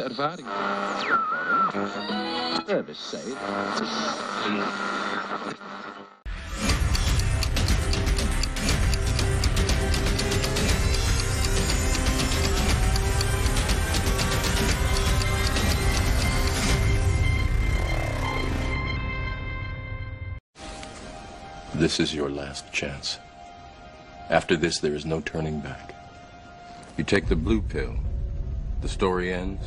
ervaring. Service say. This is your last chance. After this, there is no turning back. You take the blue pill. The story ends.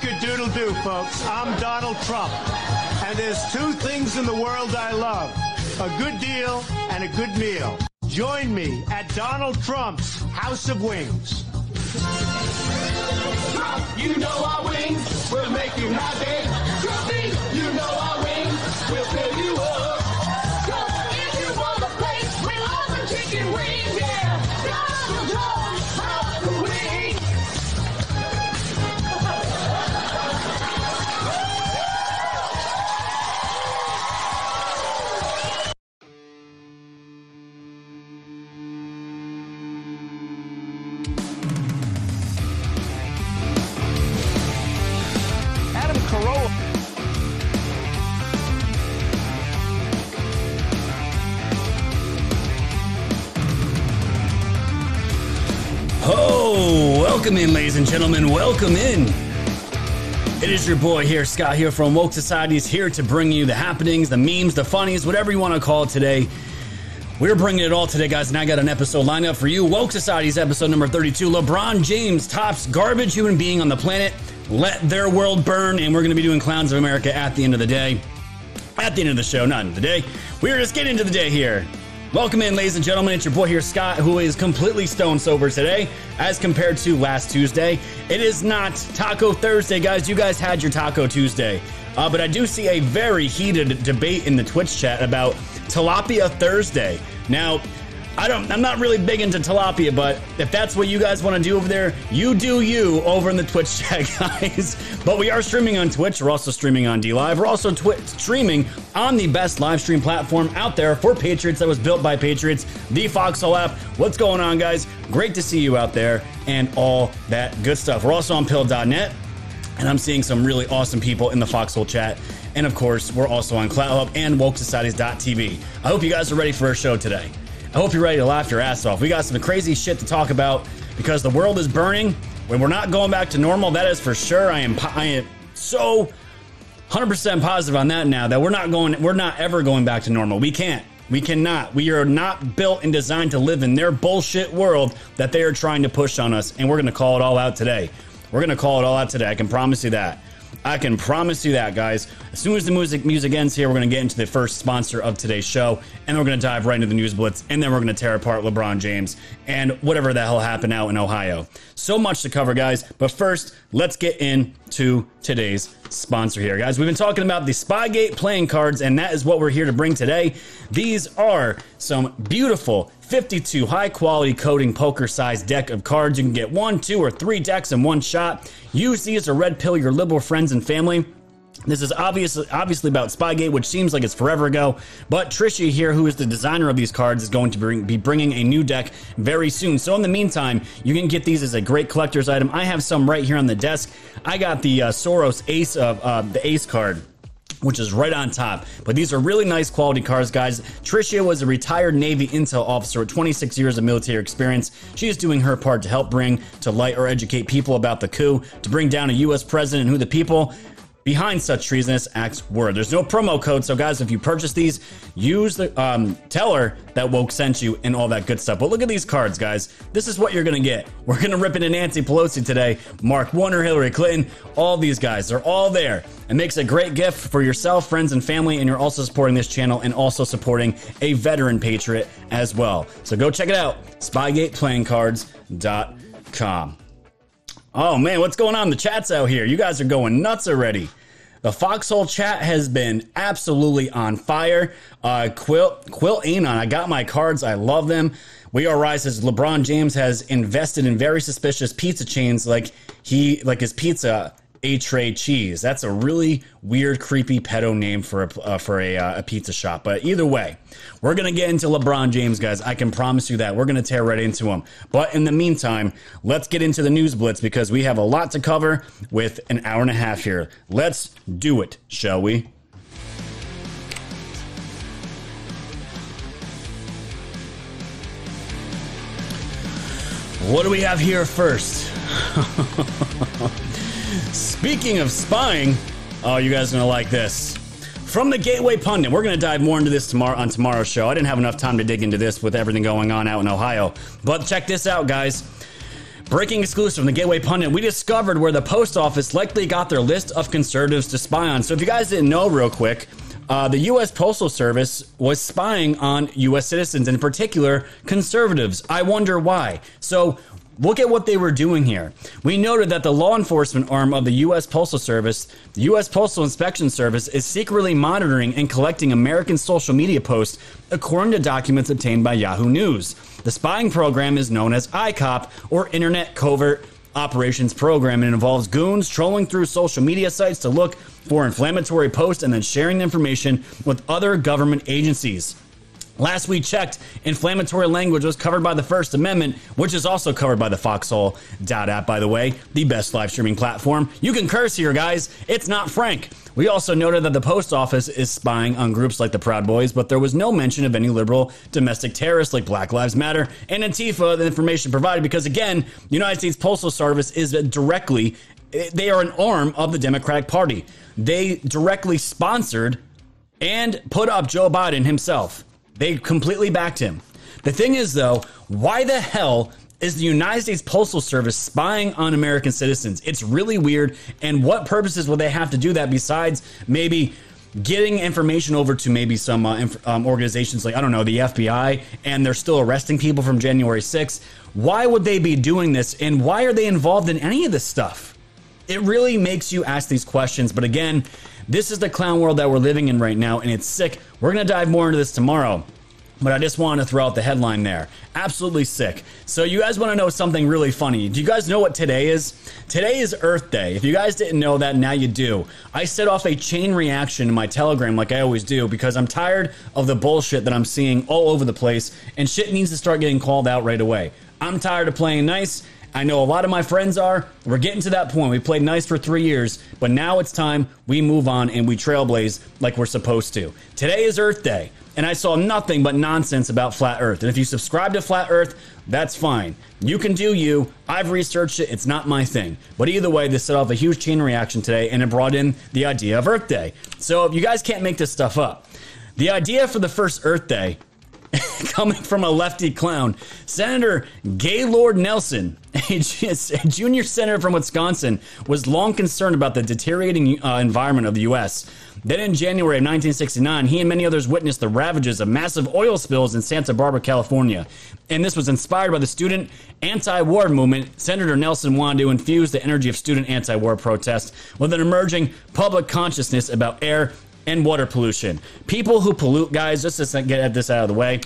Conquer doodle doo, folks. I'm Donald Trump. And there's two things in the world I love a good deal and a good meal. Join me at Donald Trump's House of Wings. Trump, you know our wings will make you happy. Welcome in, ladies and gentlemen. Welcome in. It is your boy here, Scott, here from Woke Societies, here to bring you the happenings, the memes, the funnies, whatever you want to call it today. We're bringing it all today, guys, and I got an episode lined up for you. Woke Society's episode number 32. LeBron James tops garbage human being on the planet. Let their world burn, and we're going to be doing Clowns of America at the end of the day. At the end of the show, not in the day. We're just getting into the day here. Welcome in, ladies and gentlemen. It's your boy here, Scott, who is completely stone sober today as compared to last Tuesday. It is not Taco Thursday, guys. You guys had your Taco Tuesday. Uh, but I do see a very heated debate in the Twitch chat about Tilapia Thursday. Now, I don't. I'm not really big into tilapia, but if that's what you guys want to do over there, you do you over in the Twitch chat, guys. But we are streaming on Twitch. We're also streaming on D Live. We're also twi- streaming on the best live stream platform out there for Patriots that was built by Patriots, the Foxhole app. What's going on, guys? Great to see you out there and all that good stuff. We're also on Pilled.net, and I'm seeing some really awesome people in the Foxhole chat. And of course, we're also on CloutHub and WokeSocieties.tv. I hope you guys are ready for our show today. I hope you're ready to laugh your ass off. We got some crazy shit to talk about because the world is burning. When we're not going back to normal, that is for sure. I am I am so 100% positive on that now that we're not going we're not ever going back to normal. We can't. We cannot. We are not built and designed to live in their bullshit world that they are trying to push on us and we're going to call it all out today. We're going to call it all out today. I can promise you that. I can promise you that, guys. As soon as the music music ends here, we're going to get into the first sponsor of today's show, and we're going to dive right into the news blitz, and then we're going to tear apart LeBron James and whatever the hell happened out in Ohio. So much to cover, guys. But first, let's get into today's sponsor here, guys. We've been talking about the Spygate playing cards, and that is what we're here to bring today. These are some beautiful 52 high quality coding poker sized deck of cards. You can get one, two, or three decks in one shot. Use these to red pill your liberal friends and family. This is obviously obviously about Spygate, which seems like it's forever ago. But Tricia here, who is the designer of these cards, is going to bring, be bringing a new deck very soon. So in the meantime, you can get these as a great collector's item. I have some right here on the desk. I got the uh, Soros Ace of uh, the Ace card which is right on top. But these are really nice quality cars, guys. Tricia was a retired Navy intel officer with 26 years of military experience. She is doing her part to help bring to light or educate people about the coup, to bring down a U.S. president and who the people behind such treasonous acts were. There's no promo code, so guys, if you purchase these, use the um, that woke sent you and all that good stuff. But look at these cards, guys. This is what you're gonna get. We're gonna rip into Nancy Pelosi today, Mark Warner, Hillary Clinton, all these guys. They're all there. It makes a great gift for yourself, friends, and family, and you're also supporting this channel and also supporting a veteran patriot as well. So go check it out, SpygatePlayingCards.com. Oh man, what's going on? The chat's out here. You guys are going nuts already. The Foxhole chat has been absolutely on fire. Uh, Quilt, Quill Anon, I got my cards. I love them. We Are Rise says LeBron James has invested in very suspicious pizza chains like he, like his pizza a tray cheese. That's a really weird, creepy pedo name for a uh, for a, uh, a, pizza shop. But either way, we're gonna get into LeBron James, guys. I can promise you that we're gonna tear right into him. But in the meantime, let's get into the news blitz because we have a lot to cover with an hour and a half here. Let's do it, shall we? What do we have here first? Speaking of spying, oh, you guys are gonna like this. From the Gateway Pundit, we're gonna dive more into this tomorrow on tomorrow's show. I didn't have enough time to dig into this with everything going on out in Ohio, but check this out, guys. Breaking exclusive from the Gateway Pundit, we discovered where the post office likely got their list of conservatives to spy on. So if you guys didn't know, real quick, uh, the U.S. Postal Service was spying on U.S. citizens, in particular conservatives. I wonder why. So Look at what they were doing here. We noted that the law enforcement arm of the U.S. Postal Service, the U.S. Postal Inspection Service, is secretly monitoring and collecting American social media posts, according to documents obtained by Yahoo News. The spying program is known as ICOP, or Internet Covert Operations Program, and involves goons trolling through social media sites to look for inflammatory posts and then sharing the information with other government agencies. Last we checked, inflammatory language was covered by the First Amendment, which is also covered by the Foxhole app, by the way, the best live streaming platform. You can curse here, guys. It's not Frank. We also noted that the post office is spying on groups like the Proud Boys, but there was no mention of any liberal domestic terrorists like Black Lives Matter and Antifa, the information provided, because again, the United States Postal Service is directly, they are an arm of the Democratic Party. They directly sponsored and put up Joe Biden himself. They completely backed him. The thing is, though, why the hell is the United States Postal Service spying on American citizens? It's really weird. And what purposes would they have to do that besides maybe getting information over to maybe some uh, inf- um, organizations like, I don't know, the FBI, and they're still arresting people from January 6th? Why would they be doing this? And why are they involved in any of this stuff? It really makes you ask these questions. But again, this is the clown world that we're living in right now, and it's sick. We're going to dive more into this tomorrow. But I just wanted to throw out the headline there. Absolutely sick. So, you guys want to know something really funny? Do you guys know what today is? Today is Earth Day. If you guys didn't know that, now you do. I set off a chain reaction in my Telegram like I always do because I'm tired of the bullshit that I'm seeing all over the place, and shit needs to start getting called out right away. I'm tired of playing nice I know a lot of my friends are. We're getting to that point. We played nice for three years, but now it's time we move on and we trailblaze like we're supposed to. Today is Earth Day, and I saw nothing but nonsense about flat Earth. And if you subscribe to flat Earth, that's fine. You can do you. I've researched it. It's not my thing. But either way, this set off a huge chain reaction today, and it brought in the idea of Earth Day. So you guys can't make this stuff up, the idea for the first Earth Day coming from a lefty clown. Senator Gaylord Nelson, a junior senator from Wisconsin, was long concerned about the deteriorating uh, environment of the U.S. Then in January of 1969, he and many others witnessed the ravages of massive oil spills in Santa Barbara, California. And this was inspired by the student anti war movement. Senator Nelson wanted to infuse the energy of student anti war protests with an emerging public consciousness about air and water pollution. People who pollute, guys, just to get this out of the way,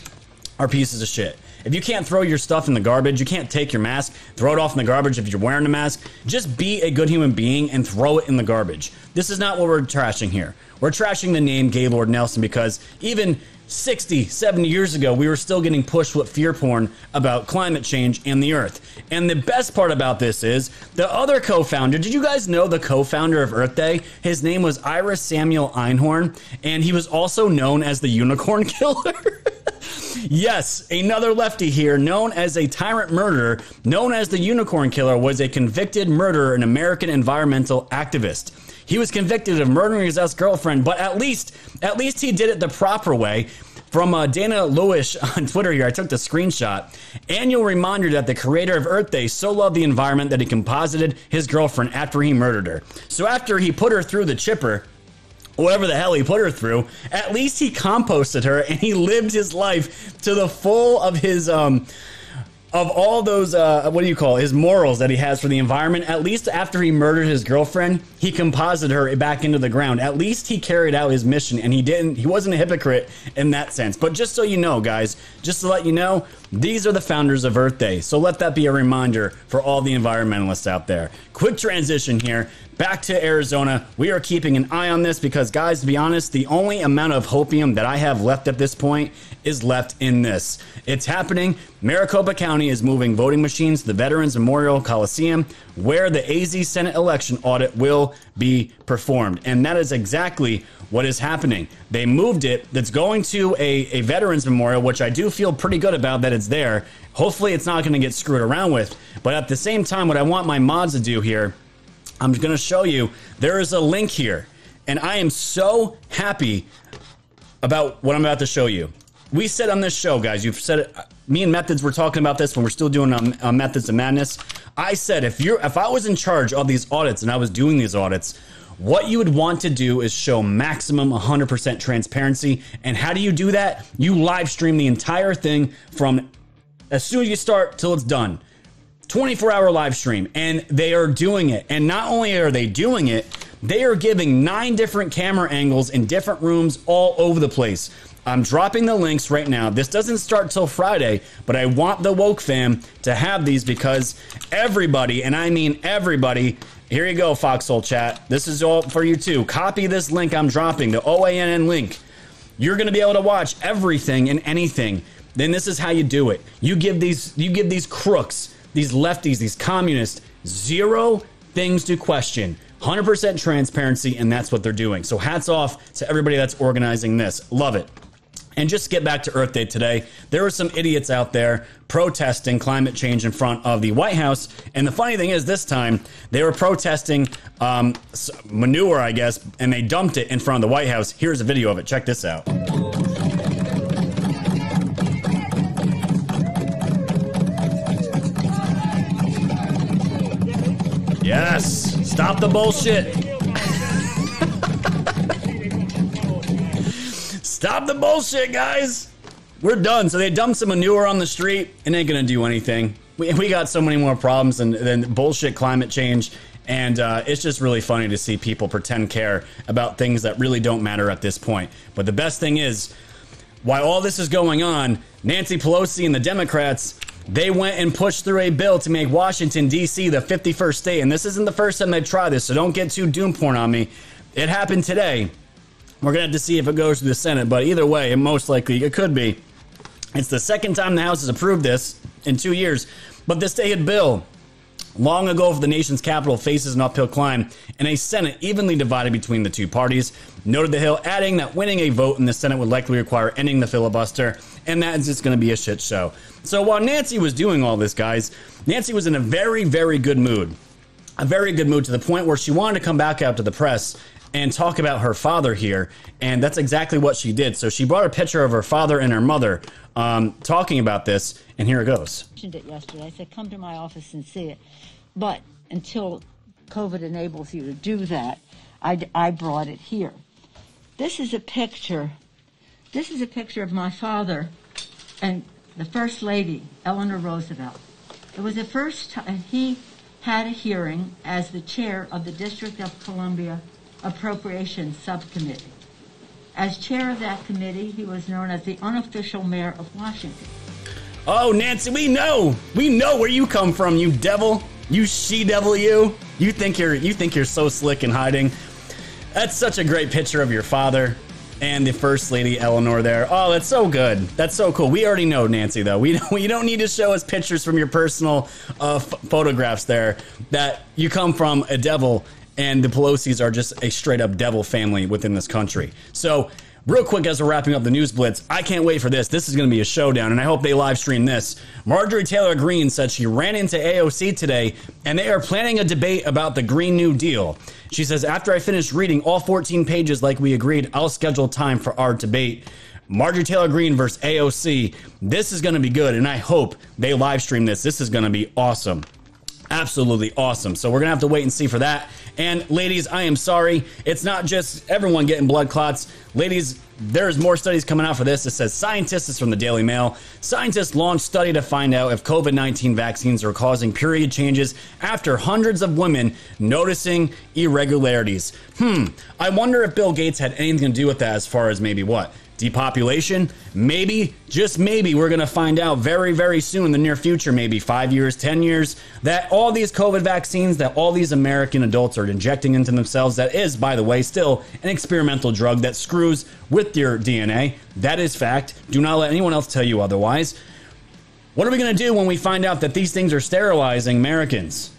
are pieces of shit. If you can't throw your stuff in the garbage, you can't take your mask, throw it off in the garbage if you're wearing a mask. Just be a good human being and throw it in the garbage. This is not what we're trashing here. We're trashing the name Gaylord Nelson because even 60, 70 years ago, we were still getting pushed with fear porn about climate change and the earth. And the best part about this is the other co founder. Did you guys know the co founder of Earth Day? His name was Ira Samuel Einhorn, and he was also known as the Unicorn Killer. yes, another lefty here, known as a tyrant murderer, known as the Unicorn Killer, was a convicted murderer and American environmental activist. He was convicted of murdering his ex-girlfriend, but at least, at least he did it the proper way. From uh, Dana Lewis on Twitter here, I took the screenshot. Annual reminder that the creator of Earth Day so loved the environment that he composited his girlfriend after he murdered her. So after he put her through the chipper, whatever the hell he put her through, at least he composted her and he lived his life to the full of his um of all those, uh, what do you call it, his morals that he has for the environment, at least after he murdered his girlfriend, he composited her back into the ground. At least he carried out his mission and he didn't, he wasn't a hypocrite in that sense. But just so you know, guys, just to let you know, these are the founders of Earth Day. So let that be a reminder for all the environmentalists out there. Quick transition here. Back to Arizona. We are keeping an eye on this because, guys, to be honest, the only amount of hopium that I have left at this point is left in this. It's happening. Maricopa County is moving voting machines to the Veterans Memorial Coliseum where the AZ Senate election audit will be performed. And that is exactly what is happening. They moved it. That's going to a, a Veterans Memorial, which I do feel pretty good about that it's there. Hopefully, it's not going to get screwed around with. But at the same time, what I want my mods to do here I'm going to show you there is a link here. And I am so happy about what I'm about to show you. We said on this show, guys, you've said it. Me and Methods were talking about this when we're still doing um, uh, Methods of Madness. I said if you're if I was in charge of these audits and I was doing these audits, what you would want to do is show maximum 100% transparency. And how do you do that? You live stream the entire thing from as soon as you start till it's done. 24 hour live stream and they are doing it. And not only are they doing it, they are giving nine different camera angles in different rooms all over the place. I'm dropping the links right now. This doesn't start till Friday, but I want the woke fam to have these because everybody, and I mean everybody, here you go, Foxhole chat. This is all for you too. Copy this link I'm dropping, the OANN link. You're going to be able to watch everything and anything. Then this is how you do it. You give these you give these crooks these lefties, these communists, zero things to question. 100% transparency, and that's what they're doing. So, hats off to everybody that's organizing this. Love it. And just get back to Earth Day today. There were some idiots out there protesting climate change in front of the White House. And the funny thing is, this time they were protesting um, manure, I guess, and they dumped it in front of the White House. Here's a video of it. Check this out. Yes. Stop the bullshit. Stop the bullshit, guys. We're done. So they dumped some manure on the street. It ain't gonna do anything. We, we got so many more problems than, than bullshit climate change. And uh, it's just really funny to see people pretend care about things that really don't matter at this point. But the best thing is, while all this is going on, Nancy Pelosi and the Democrats they went and pushed through a bill to make Washington, D.C. the 51st state. And this isn't the first time they've tried this, so don't get too doom porn on me. It happened today. We're going to have to see if it goes to the Senate, but either way, it most likely it could be. It's the second time the House has approved this in two years. But this stated bill long ago the nation's capital faces an uphill climb and a Senate evenly divided between the two parties. Noted the Hill, adding that winning a vote in the Senate would likely require ending the filibuster, and that is just going to be a shit show. So while Nancy was doing all this, guys, Nancy was in a very, very good mood. A very good mood to the point where she wanted to come back out to the press and talk about her father here. And that's exactly what she did. So she brought a picture of her father and her mother um, talking about this. And here it goes. I mentioned it yesterday. I said, come to my office and see it. But until COVID enables you to do that, I, I brought it here. This is a picture. This is a picture of my father and the First Lady, Eleanor Roosevelt. It was the first time he had a hearing as the chair of the District of Columbia Appropriations Subcommittee. As chair of that committee, he was known as the unofficial mayor of Washington. Oh, Nancy, we know. We know where you come from, you devil. You she devil you. You think you're you think you're so slick and hiding. That's such a great picture of your father and the first lady Eleanor there. Oh, that's so good. That's so cool. We already know Nancy though. We don't, we don't need to show us pictures from your personal uh, f- photographs there that you come from a devil and the Pelosi's are just a straight up devil family within this country. So, real quick as we're wrapping up the news blitz, I can't wait for this. This is going to be a showdown, and I hope they live stream this. Marjorie Taylor Greene said she ran into AOC today, and they are planning a debate about the Green New Deal. She says, After I finish reading all 14 pages like we agreed, I'll schedule time for our debate. Marjorie Taylor Greene versus AOC. This is going to be good, and I hope they live stream this. This is going to be awesome. Absolutely awesome. So we're going to have to wait and see for that. And ladies, I am sorry. It's not just everyone getting blood clots. Ladies, there's more studies coming out for this. It says scientists, is from the Daily Mail. Scientists launched study to find out if COVID 19 vaccines are causing period changes after hundreds of women noticing irregularities. Hmm, I wonder if Bill Gates had anything to do with that as far as maybe what? Depopulation? Maybe, just maybe, we're going to find out very, very soon in the near future, maybe five years, 10 years, that all these COVID vaccines that all these American adults are injecting into themselves, that is, by the way, still an experimental drug that screws with your DNA. That is fact. Do not let anyone else tell you otherwise. What are we going to do when we find out that these things are sterilizing Americans?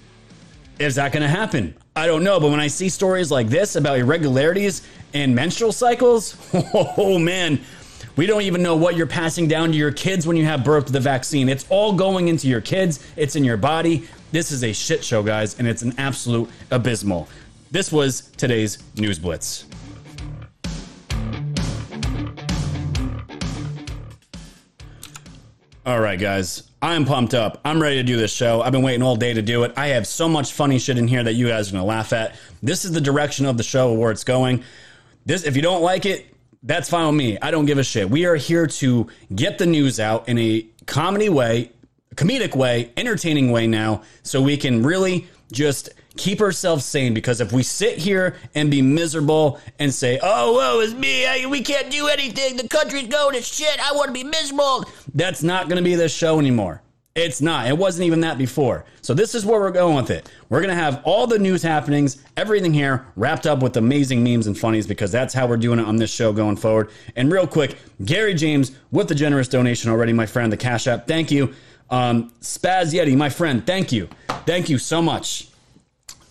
Is that going to happen? I don't know, but when I see stories like this about irregularities and menstrual cycles, oh man, we don't even know what you're passing down to your kids when you have birth the vaccine. It's all going into your kids, it's in your body. This is a shit show, guys, and it's an absolute abysmal. This was today's News Blitz. All right, guys. I'm pumped up. I'm ready to do this show. I've been waiting all day to do it. I have so much funny shit in here that you guys are going to laugh at. This is the direction of the show where it's going. This if you don't like it, that's fine with me. I don't give a shit. We are here to get the news out in a comedy way, comedic way, entertaining way now so we can really just keep ourselves sane because if we sit here and be miserable and say, "Oh, woe is me. I, we can't do anything. The country's going to shit. I want to be miserable." That's not going to be this show anymore. It's not. It wasn't even that before. So this is where we're going with it. We're going to have all the news happenings, everything here wrapped up with amazing memes and funnies because that's how we're doing it on this show going forward. And real quick, Gary James with the generous donation already, my friend, the Cash App. Thank you. Um, Spaz Yeti, my friend, thank you. Thank you so much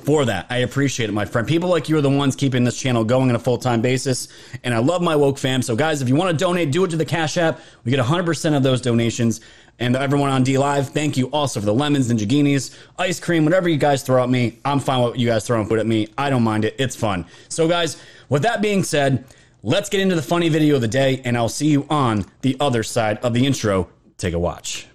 for that. I appreciate it, my friend. People like you are the ones keeping this channel going on a full time basis. And I love my woke fam. So, guys, if you want to donate, do it to the Cash App. We get 100% of those donations. And everyone on D Live, thank you also for the lemons and jaginis, ice cream, whatever you guys throw at me. I'm fine with what you guys throw and put at me. I don't mind it. It's fun. So, guys, with that being said, let's get into the funny video of the day, and I'll see you on the other side of the intro. Take a watch.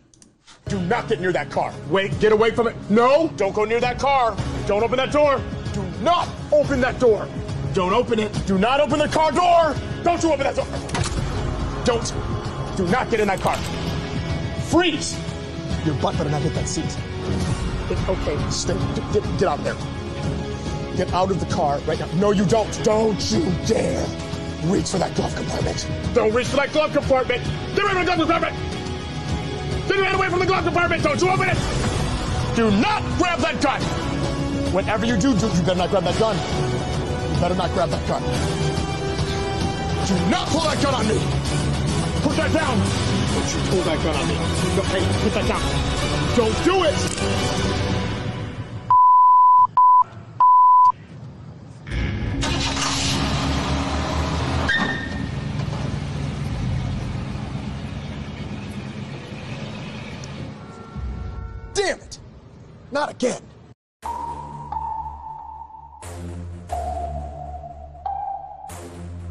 Do not get near that car. Wait, get away from it. No, don't go near that car. Don't open that door. Do not open that door. Don't open it. Do not open the car door. Don't you open that door. Don't. Do not get in that car. Freeze. Your butt better not hit that seat. It- okay, stay. Get, get, get out there. Get out of the car right now. No, you don't. Don't you dare reach for that glove compartment. Don't reach for that glove compartment. Get away from the glove compartment. Get right away from the glove compartment. Don't you open it. Do not grab that gun. Whenever you do, do you better not grab that gun. You better not grab that gun. Do not pull that gun on me. Put that down. Don't you pull that gun on me. Hey, put that down. Don't do it. Damn it. Not again.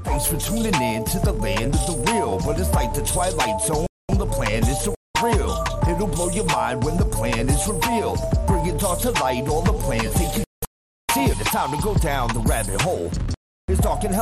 Thanks for tuning in to the land of the real. But it's like the Twilight Zone. The plan is surreal. It'll blow your mind when the plan is revealed. Bring it all to light, all the plans they concealed. It's time to go down the rabbit hole. It's dark and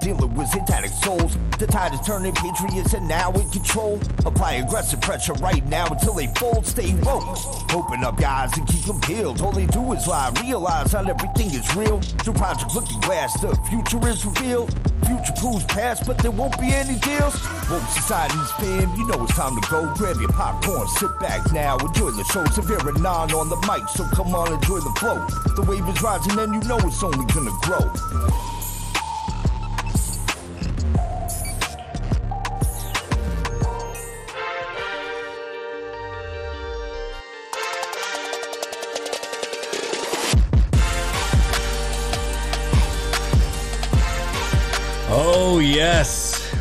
dealing with satanic souls. The tide is turning, patriots are now in control. Apply aggressive pressure right now until they fold. Stay woke. Open up guys and keep them peeled. All they do is lie, realize not everything is real. The project looking glass, the future is revealed. Future proves past, but there won't be any deals. Woke society's fam, you know it's time to go. Grab your popcorn, sit back now, enjoy the show. Severe and non on the mic, so come on, enjoy the flow. The wave is rising, and you know it's only gonna grow. Oh, yes.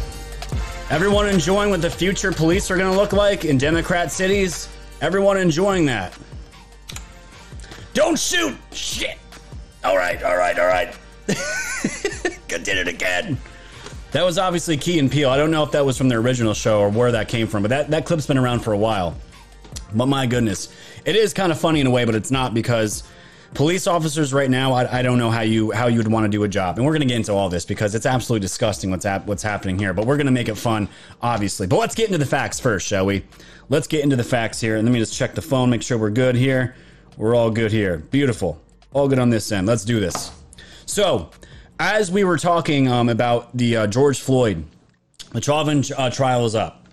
Everyone enjoying what the future police are going to look like in Democrat cities? Everyone enjoying that. Don't shoot! Shit! All right, all right, all right. Did it again. That was obviously Key and Peele. I don't know if that was from their original show or where that came from, but that, that clip's been around for a while. But my goodness, it is kind of funny in a way, but it's not because police officers right now, I, I don't know how you how you would want to do a job, and we're going to get into all this because it's absolutely disgusting what's what's happening here. But we're going to make it fun, obviously. But let's get into the facts first, shall we? Let's get into the facts here, and let me just check the phone, make sure we're good here. We're all good here. Beautiful, all good on this end. Let's do this. So, as we were talking um, about the uh, George Floyd, the Chauvin uh, trial is up.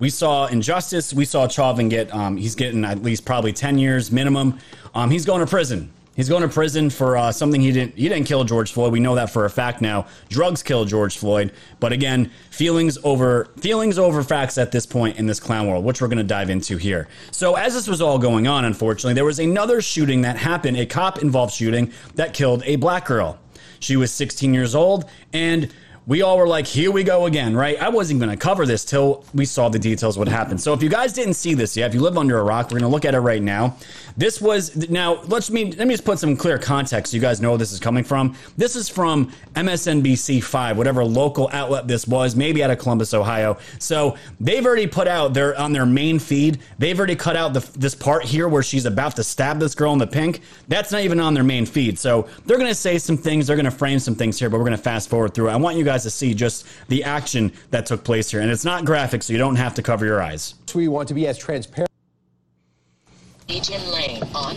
We saw injustice. We saw Chauvin get, um, he's getting at least probably 10 years minimum. Um, he's going to prison. He's going to prison for uh, something he didn't. He didn't kill George Floyd. We know that for a fact now. Drugs killed George Floyd. But again, feelings over feelings over facts at this point in this clown world, which we're going to dive into here. So as this was all going on, unfortunately, there was another shooting that happened. A cop involved shooting that killed a black girl. She was 16 years old, and we all were like, here we go again, right? I wasn't going to cover this till we saw the details what happened. So if you guys didn't see this yet, if you live under a rock, we're going to look at it right now. This was now let's me let me just put some clear context so you guys know where this is coming from. This is from MSNBC 5, whatever local outlet this was, maybe out of Columbus, Ohio. So they've already put out their on their main feed, they've already cut out the, this part here where she's about to stab this girl in the pink. That's not even on their main feed. So they're going to say some things, they're going to frame some things here, but we're going to fast forward through it. I want you guys to see just the action that took place here. And it's not graphic, so you don't have to cover your eyes. We want to be as transparent. Agent Lane on.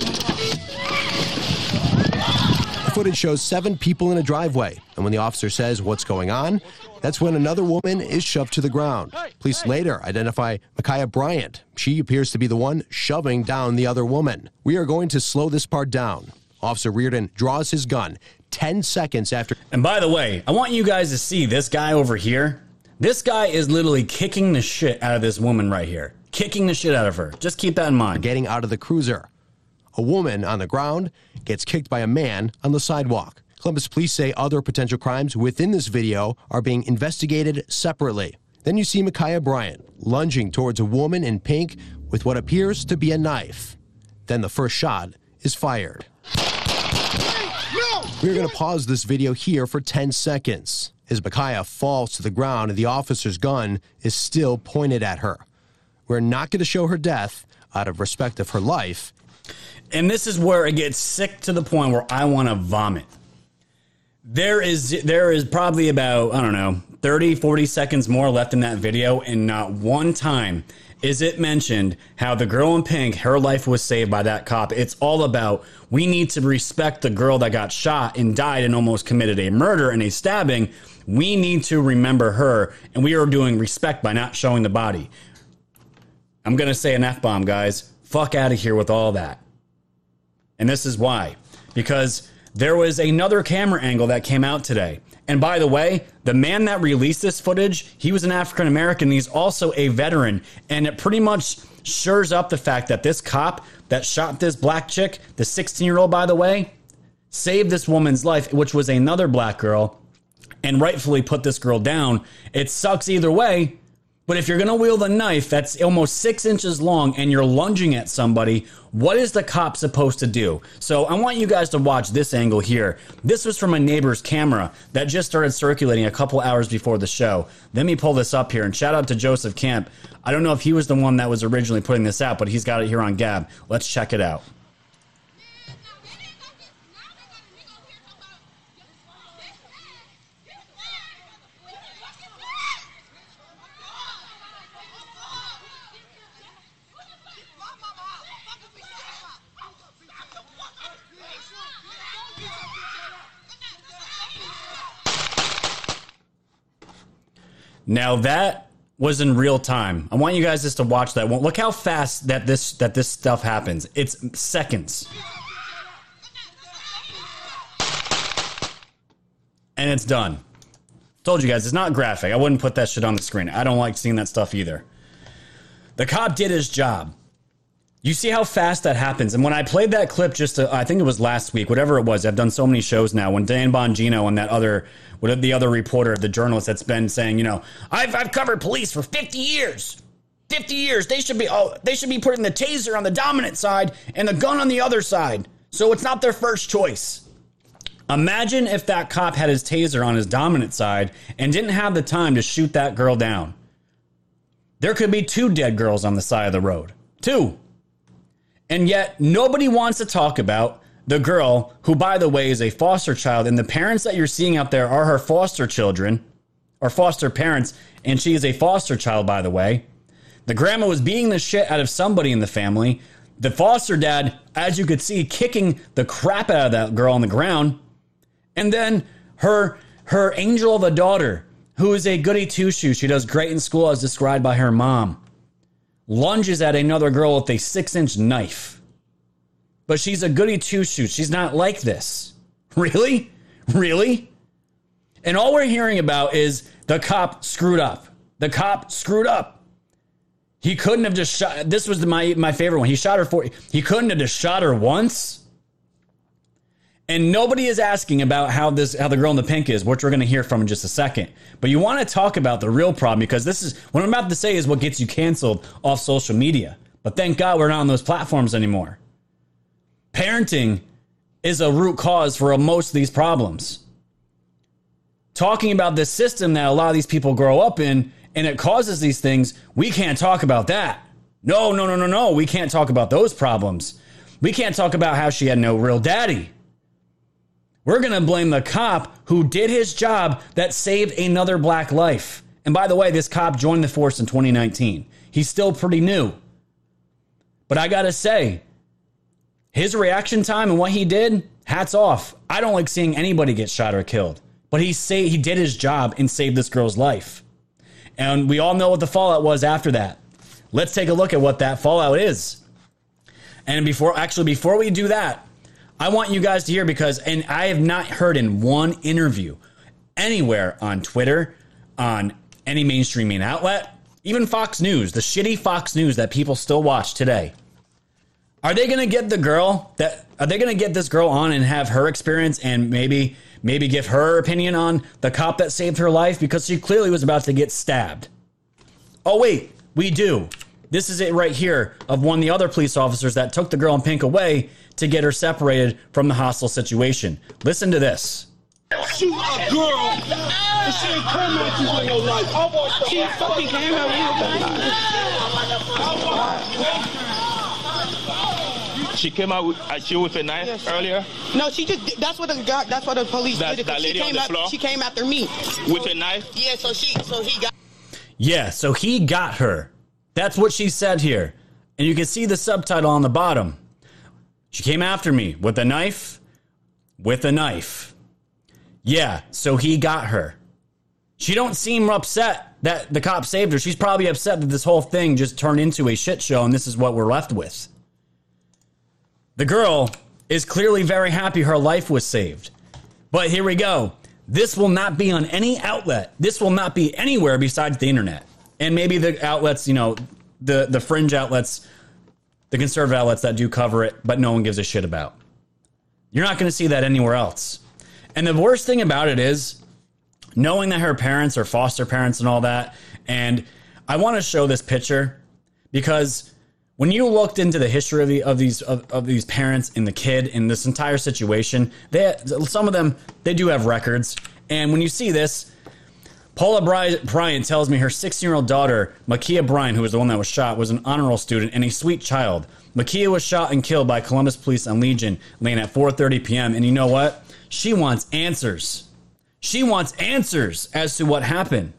Footage shows seven people in a driveway, and when the officer says what's going on, that's when another woman is shoved to the ground. Police later identify Ma'Khia Bryant. She appears to be the one shoving down the other woman. We are going to slow this part down. Officer Reardon draws his gun 10 seconds after. And by the way, I want you guys to see this guy over here. This guy is literally kicking the shit out of this woman right here. Kicking the shit out of her. Just keep that in mind. Getting out of the cruiser. A woman on the ground gets kicked by a man on the sidewalk. Columbus police say other potential crimes within this video are being investigated separately. Then you see Ma'Khia Bryant lunging towards a woman in pink with what appears to be a knife. Then the first shot is fired. We're going to pause this video here for 10 seconds as Ma'Khia falls to the ground and the officer's gun is still pointed at her. We're not going to show her death out of respect of her life. And this is where it gets sick to the point where I want to vomit. There is there is probably about, I don't know, 30, 40 seconds more left in that video and not one time is it mentioned how the girl in pink, her life was saved by that cop. It's all about we need to respect the girl that got shot and died and almost committed a murder and a stabbing. We need to remember her, and we are doing respect by not showing the body. I'm going to say an F bomb, guys. Fuck out of here with all that. And this is why. Because there was another camera angle that came out today. And by the way, the man that released this footage, he was an African American. He's also a veteran. And it pretty much shores up the fact that this cop that shot this black chick, the 16 year old, by the way, saved this woman's life, which was another black girl, and rightfully put this girl down. It sucks either way. But if you're going to wield a knife that's almost six inches long and you're lunging at somebody, what is the cop supposed to do? So I want you guys to watch this angle here. This was from a neighbor's camera that just started circulating a couple hours before the show. Let me pull this up here and shout out to Joseph Camp. I don't know if he was the one that was originally putting this out, but he's got it here on Gab. Let's check it out. Now that was in real time. I want you guys just to watch that one. Look how fast that this that this stuff happens. It's seconds. And it's done. Told you guys, it's not graphic. I wouldn't put that shit on the screen. I don't like seeing that stuff either. The cop did his job. You see how fast that happens. And when I played that clip just, to, I think it was last week, whatever it was, I've done so many shows now. When Dan Bongino and that other, what the other reporter, the journalist that's been saying, you know, I've, I've covered police for 50 years. 50 years. They should be, oh, they should be putting the taser on the dominant side and the gun on the other side. So it's not their first choice. Imagine if that cop had his taser on his dominant side and didn't have the time to shoot that girl down. There could be two dead girls on the side of the road. Two. And yet, nobody wants to talk about the girl who, by the way, is a foster child. And the parents that you're seeing out there are her foster children or foster parents. And she is a foster child, by the way. The grandma was beating the shit out of somebody in the family. The foster dad, as you could see, kicking the crap out of that girl on the ground. And then her her angel of a daughter, who is a goody two shoes, she does great in school as described by her mom, lunges at another girl with a six inch knife. But she's a goody two shoes. She's not like this. Really? Really? And all we're hearing about is the cop screwed up. The cop screwed up. He couldn't have just shot. This was my my favorite one. He shot her for. He couldn't have just shot her once. And nobody is asking about how this how the girl in the pink is, which we're going to hear from in just a second. But you want to talk about the real problem because this is what I'm about to say is what gets you canceled off social media. But thank God we're not on those platforms anymore. Parenting is a root cause for most of these problems. Talking about the system that a lot of these people grow up in and it causes these things, we can't talk about that. No, no, no, no, no. We can't talk about those problems. We can't talk about how she had no real daddy. We're going to blame the cop who did his job that saved another black life. And by the way, this cop joined the force in 2019. He's still pretty new. But I got to say, his reaction time and what he did, hats off. I don't like seeing anybody get shot or killed. But he say he did his job and saved this girl's life. And we all know what the fallout was after that. Let's take a look at what that fallout is. And before actually before we do that, I want you guys to hear because and I have not heard in one interview anywhere on Twitter, on any mainstreaming outlet, even Fox News, the shitty Fox News that people still watch today. Are they going to get the girl that are they going to get this girl on and have her experience and maybe maybe give her opinion on the cop that saved her life because she clearly was about to get stabbed. Oh wait, we do. This is it right here of one of the other police officers that took the girl in pink away to get her separated from the hostile situation. Listen to this. shoot a girl and she ain't come at you with no life. She fucking came She came out with, uh, at you with a knife Yes. earlier No, she just that's what the guy that's what the police That- did. it, 'cause that she lady on came the up, floor? she came after me. with a knife. Yeah, so she so he got Yeah, so he got her. That's what she said here. And you can see the subtitle on the bottom. She came after me with a knife, with a knife. Yeah, so he got her. She don't seem upset that the cop saved her. She's probably upset that this whole thing just turned into a shit show and this is what we're left with. The girl is clearly very happy her life was saved. But here we go. This will not be on any outlet. This will not be anywhere besides the internet. And maybe the outlets, you know, the the fringe outlets, the conservative outlets that do cover it, but no one gives a shit about. You're not going to see that anywhere else. And the worst thing about it is knowing that her parents are foster parents and all that. And I want to show this picture because when you looked into the history of, the, of these of, of these parents and the kid in this entire situation, they some of them they do have records. And when you see this, Paula Bry- Bryant tells me her 16 year old daughter, Ma'Khia Bryan, who was the one that was shot, was an honor roll student and a sweet child. Ma'Khia was shot and killed by Columbus police on Legion Lane at 4:30 p.m. And you know what? She wants answers. She wants answers as to what happened.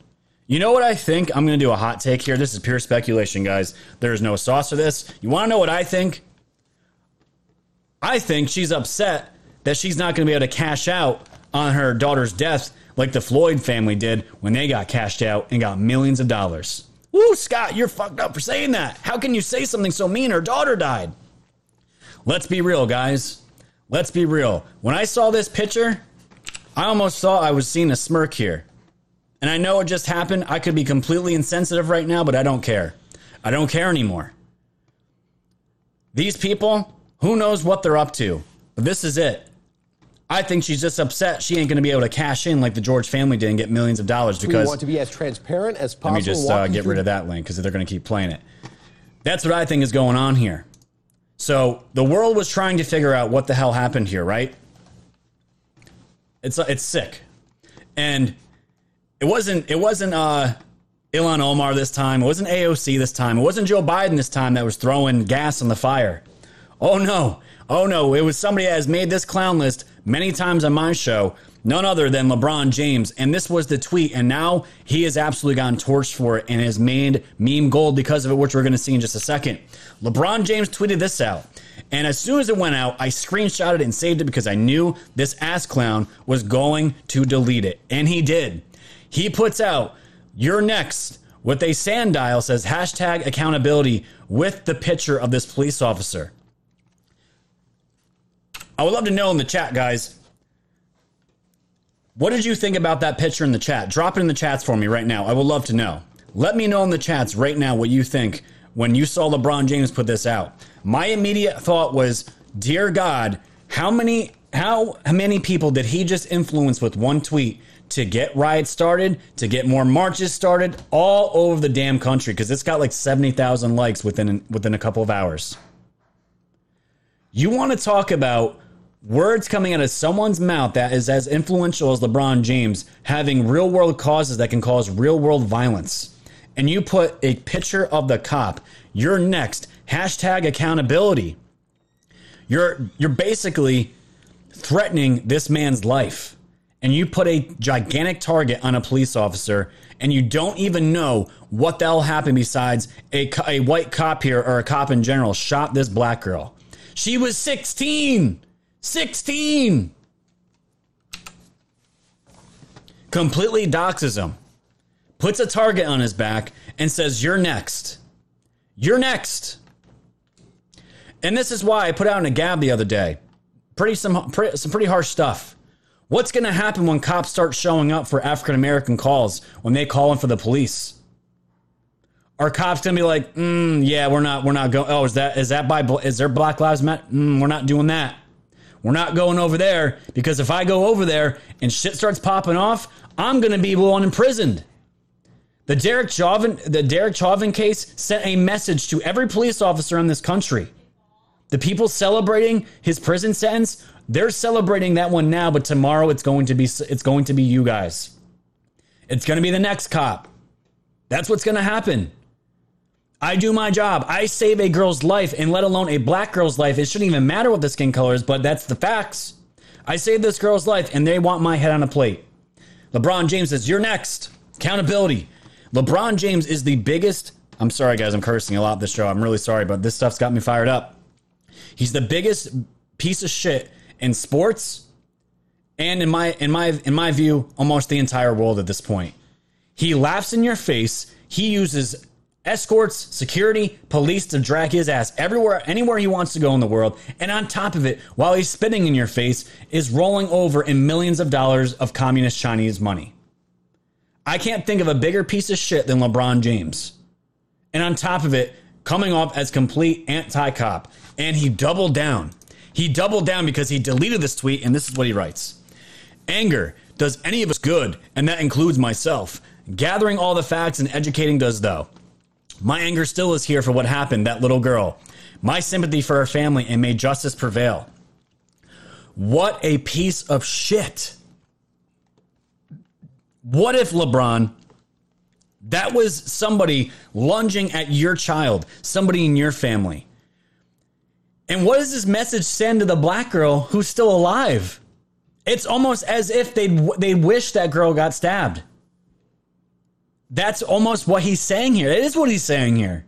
You know what I think? I'm going to do a hot take here. This is pure speculation, guys. There's no sauce to this. You want to know what I think? I think she's upset that she's not going to be able to cash out on her daughter's death like the Floyd family did when they got cashed out and got millions of dollars. Woo, Scott, you're fucked up for saying that. How can you say something so mean? Her daughter died. Let's be real, guys. Let's be real. When I saw this picture, I almost thought I was seeing a smirk here. And I know it just happened. I could be completely insensitive right now, but I don't care. I don't care anymore. These people, who knows what they're up to? But this is it. I think she's just upset she ain't going to be able to cash in like the George family did and get millions of dollars because we want to be as transparent as possible. let me just uh, get rid of that link because they're going to keep playing it. That's what I think is going on here. So the world was trying to figure out what the hell happened here, right? It's it's sick, and it wasn't it wasn't uh, Ilhan Omar this time. It wasn't AOC this time. It wasn't Joe Biden this time that was throwing gas on the fire. Oh no. Oh no. It was somebody that has made this clown list many times on my show. None other than LeBron James. And this was the tweet. And now he has absolutely gotten torched for it and has made meme gold because of it, which we're going to see in just a second. LeBron James tweeted this out. And as soon as it went out, I screenshotted and saved it because I knew this ass clown was going to delete it. And he did. He puts out, You're next with a sand dial says hashtag accountability with the picture of this police officer. I would love to know in the chat, guys. What did you think about that picture in the chat? Drop it in the chats for me right now. I would love to know. Let me know in the chats right now what you think when you saw LeBron James put this out. My immediate thought was, dear God, how many how many people did he just influence with one tweet to get riots started, to get more marches started all over the damn country because it's got like 70,000 likes within within a couple of hours. You want to talk about words coming out of someone's mouth that is as influential as LeBron James having real world causes that can cause real world violence. And you put a picture of the cop, you're next. Hashtag accountability. You're you're basically threatening this man's life. And you put a gigantic target on a police officer and you don't even know what that'll happen besides a, a white cop here or a cop in general shot this black girl. She was 16. 16. Completely doxes him, puts a target on his back, and says, You're next. You're next. And this is why I put out in a gab the other day. Pretty some, pretty, some pretty harsh stuff. What's going to happen when cops start showing up for African American calls when they call in for the police? Are cops going to be like, mm, yeah, we're not, we're not going. Oh, is that, is that by, is there Black Lives Matter? Mm, we're not doing that. We're not going over there because if I go over there and shit starts popping off, I'm going to be one imprisoned. The Derek Chauvin, the Derek Chauvin case sent a message to every police officer in this country. The people celebrating his prison sentence, they're celebrating that one now, but tomorrow it's going to be it's going to be you guys. It's going to be the next cop. That's what's going to happen. I do my job. I save a girl's life, and let alone a black girl's life. It shouldn't even matter what the skin color is, but that's the facts. I saved this girl's life, and they want my head on a plate. LeBron James says, You're next. Accountability. LeBron James is the biggest. I'm sorry, guys. I'm cursing a lot this show. I'm really sorry, but this stuff's got me fired up. He's the biggest piece of shit in sports, and in my in my in my view, almost the entire world at this point. He laughs in your face. He uses escorts, security, police to drag his ass everywhere, anywhere he wants to go in the world. And on top of it, while he's spitting in your face, is rolling over in millions of dollars of communist Chinese money. I can't think of a bigger piece of shit than LeBron James. And on top of it, coming off as complete anti cop. And he doubled down. He doubled down because he deleted this tweet, and this is what he writes Anger does any of us good, and that includes myself. Gathering all the facts and educating does, though. My anger still is here for what happened, that little girl. My sympathy for her family, and may justice prevail. What a piece of shit. What if LeBron, that was somebody lunging at your child, somebody in your family? And what does this message send to the black girl who's still alive? It's almost as if they'd, they'd wish that girl got stabbed. That's almost what he's saying here. It is what he's saying here.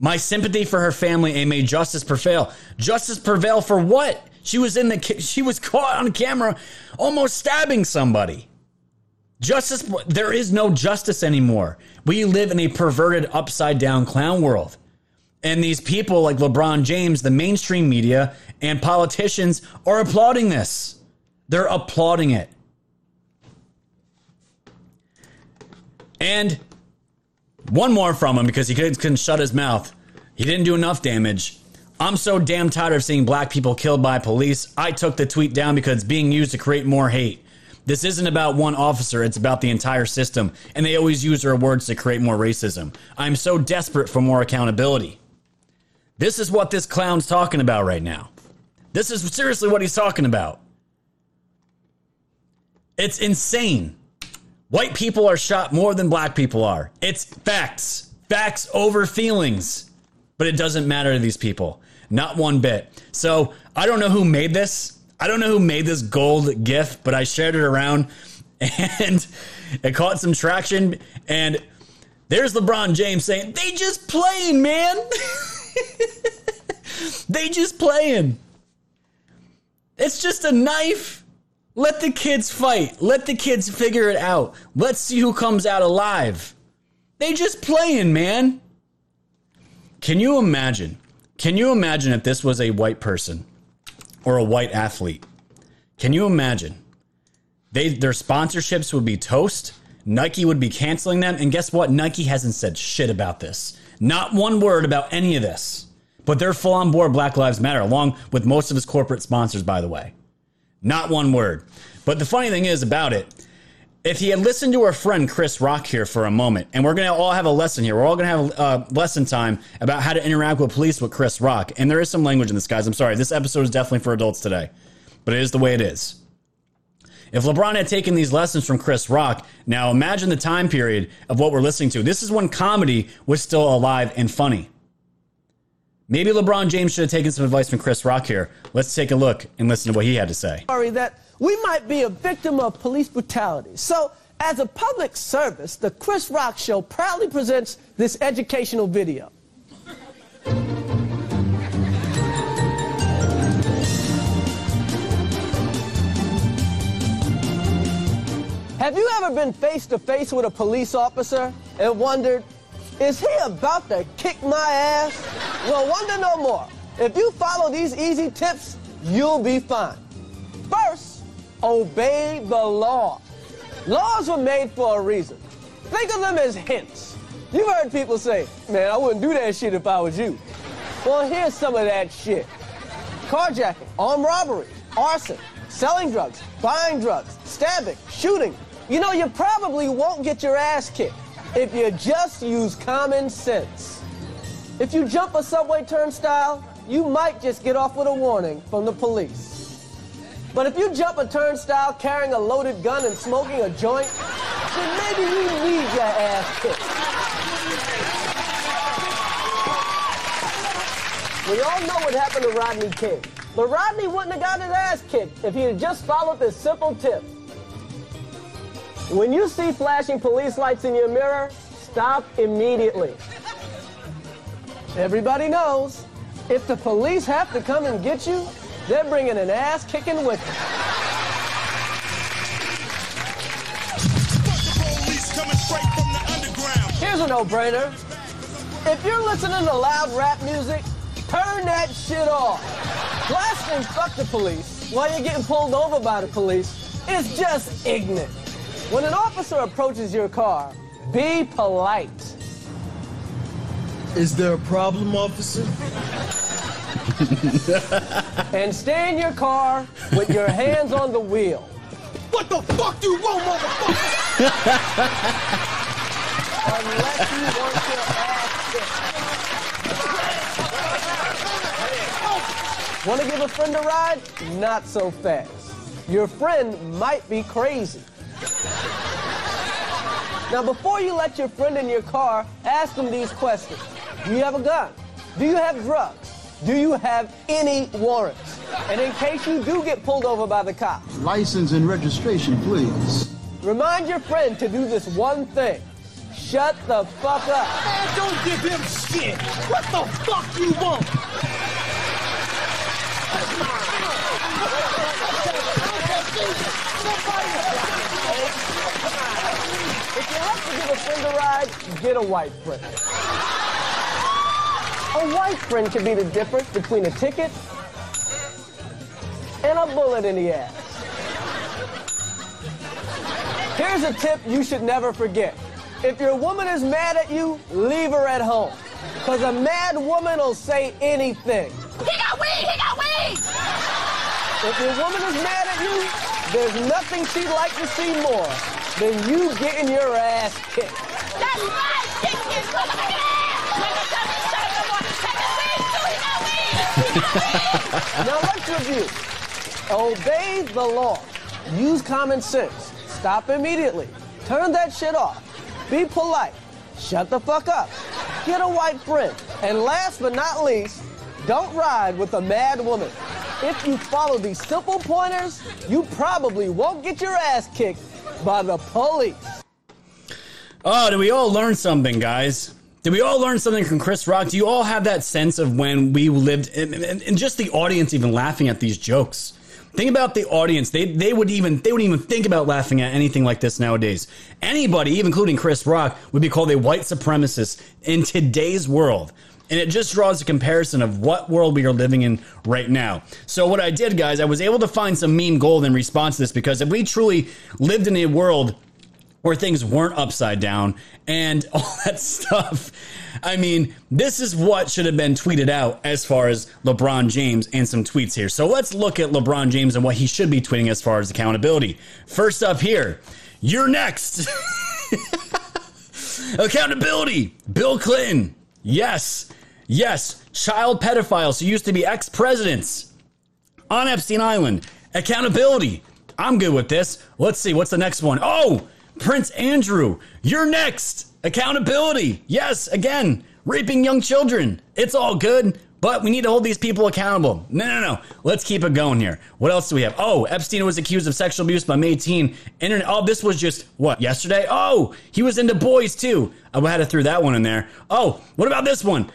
My sympathy for her family and may justice prevail. Justice prevail for what? She was in the she was caught on camera almost stabbing somebody. Justice there is no justice anymore. We live in a perverted upside down clown world. And these people like LeBron James, the mainstream media and politicians are applauding this. They're applauding it. And one more from him because he couldn't shut his mouth. He didn't do enough damage. I'm so damn tired of seeing black people killed by police. I took the tweet down because it's being used to create more hate. This isn't about one officer, it's about the entire system, and they always use their words to create more racism. I'm so desperate for more accountability. This is what this clown's talking about right now. This is seriously what he's talking about. It's insane. White people are shot more than black people are. It's facts. Facts over feelings. But it doesn't matter to these people. Not one bit. So I don't know who made this. I don't know who made this gold GIF, but I shared it around and it caught some traction. And there's LeBron James saying, they just playing, man. they just playing. It's just a knife. Let the kids fight. Let the kids figure it out. Let's see who comes out alive. They just playing, man. Can you imagine? Can you imagine if this was a white person or a white athlete? Can you imagine? They their sponsorships would be toast. Nike would be canceling them, and guess what? Nike hasn't said shit about this. Not one word about any of this. But they're full on board Black Lives Matter, along with most of his corporate sponsors, by the way. Not one word. But the funny thing is about it, if he had listened to our friend Chris Rock here for a moment, and we're going to all have a lesson here, we're all going to have a uh, lesson time about how to interact with police with Chris Rock. And there is some language in this, guys. I'm sorry. This episode is definitely for adults today, but it is the way it is. If LeBron had taken these lessons from Chris Rock, now imagine the time period of what we're listening to. This is when comedy was still alive and funny. Maybe LeBron James should have taken some advice from Chris Rock here. Let's take a look and listen to what he had to say. Sorry that we might be a victim of police brutality. So, as a public service, the Chris Rock Show proudly presents this educational video. Have you ever been face to face with a police officer and wondered, is he about to kick my ass? Well, wonder no more. If you follow these easy tips, you'll be fine. First, obey the law. Laws were made for a reason. Think of them as hints. You've heard people say, man, I wouldn't do that shit if I was you. Well, here's some of that shit. Carjacking, armed robbery, arson, selling drugs, buying drugs, stabbing, shooting. You know, you probably won't get your ass kicked if you just use common sense. If you jump a subway turnstile, you might just get off with a warning from the police. But if you jump a turnstile carrying a loaded gun and smoking a joint, then maybe you need your ass kicked. We all know what happened to Rodney King. But Rodney wouldn't have got his ass kicked if he had just followed this simple tip. When you see flashing police lights in your mirror, stop immediately. Everybody knows, if the police have to come and get you, they're bringing an ass kicking with them. Here's a no-brainer. If you're listening to loud rap music, turn that shit off. Blasting fuck the police while you're getting pulled over by the police is just ignorant. When an officer approaches your car, be polite. Is there a problem, officer? and stay in your car with your hands on the wheel. What the fuck do you want, motherfucker? Unless you want your ass kicked. Want to give a friend a ride? Not so fast. Your friend might be crazy. Now, before you let your friend in your car, ask them these questions. Do you have a gun? Do you have drugs? Do you have any warrants? And in case you do get pulled over by the cops, License and registration, please. remind your friend to do this one thing. Shut the fuck up. Man, don't give him shit. What the fuck you want? If you have to give a friend a ride, get a white friend. A white friend can be the difference between a ticket and a bullet in the ass. Here's a tip you should never forget. If your woman is mad at you, leave her at home. Because a mad woman will say anything. He got weed! He got weed! If your woman is mad at you, there's nothing she'd like to see more than you getting your ass kicked. That's right! Kick motherfucking ass! The government shut up no more, take his weed too! He got weed! now let's review. Obey the law. Use common sense. Stop immediately. Turn that shit off. Be polite. Shut the fuck up. Get a white friend. And last but not least, don't ride with a mad woman. If you follow these simple pointers, you probably won't get your ass kicked by the police. Oh, did we all learn something, guys? Did we all learn something from Chris Rock? Do you all have that sense of when we lived, and, just the audience even laughing at these jokes? Think about the audience. They they would even they wouldn't even think about laughing at anything like this nowadays. Anybody, even including Chris Rock, would be called a white supremacist in today's world. And it just draws a comparison of what world we are living in right now. So what I did, guys, I was able to find some meme gold in response to this because if we truly lived in a world where things weren't upside down and all that stuff. I mean, this is what should have been tweeted out as far as LeBron James and some tweets here. So let's look at LeBron James and what he should be tweeting as far as accountability. First up here, you're next. accountability, Bill Clinton. Yes, yes, child pedophiles who used to be ex presidents on Epstein Island. Accountability. I'm good with this. Let's see, what's the next one? Oh, Prince Andrew, you're next. Accountability. Yes, again, raping young children. It's all good, but we need to hold these people accountable. No, no, no. Let's keep it going here. What else do we have? Oh, Epstein was accused of sexual abuse by May 18. Internet. Oh, this was just what yesterday. Oh, he was into boys too. I had to throw that one in there. Oh, what about this one?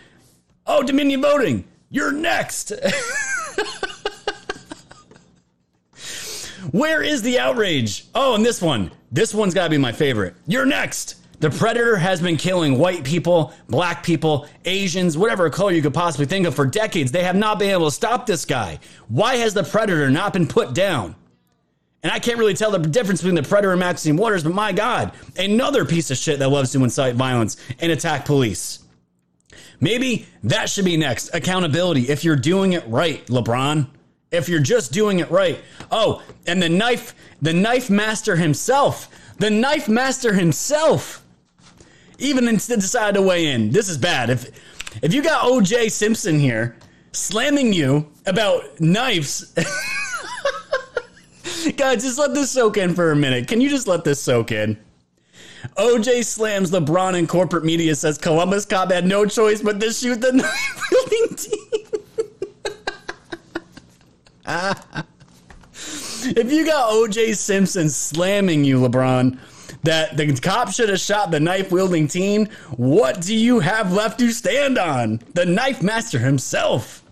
Oh, Dominion voting. You're next. Where is the outrage? Oh, and this one. This one's got to be my favorite. You're next. The predator has been killing white people, black people, Asians, whatever color you could possibly think of for decades. They have not been able to stop this guy. Why has the predator not been put down? And I can't really tell the difference between the predator and Maxine Waters, but my God, another piece of shit that loves to incite violence and attack police. Maybe that should be next. Accountability. If you're doing it right, LeBron. If you're just doing it right. Oh, and the knife, the knife master himself, the knife master himself, even instead decided to weigh in. This is bad. If if you got OJ Simpson here slamming you about knives, guys, just let this soak in for a minute. Can you just let this soak in? OJ slams LeBron and corporate media says Columbus cop had no choice but to shoot the knife wielding team. if you got OJ Simpson slamming you, LeBron, that the cop should have shot the knife wielding team, what do you have left to stand on? The knife master himself.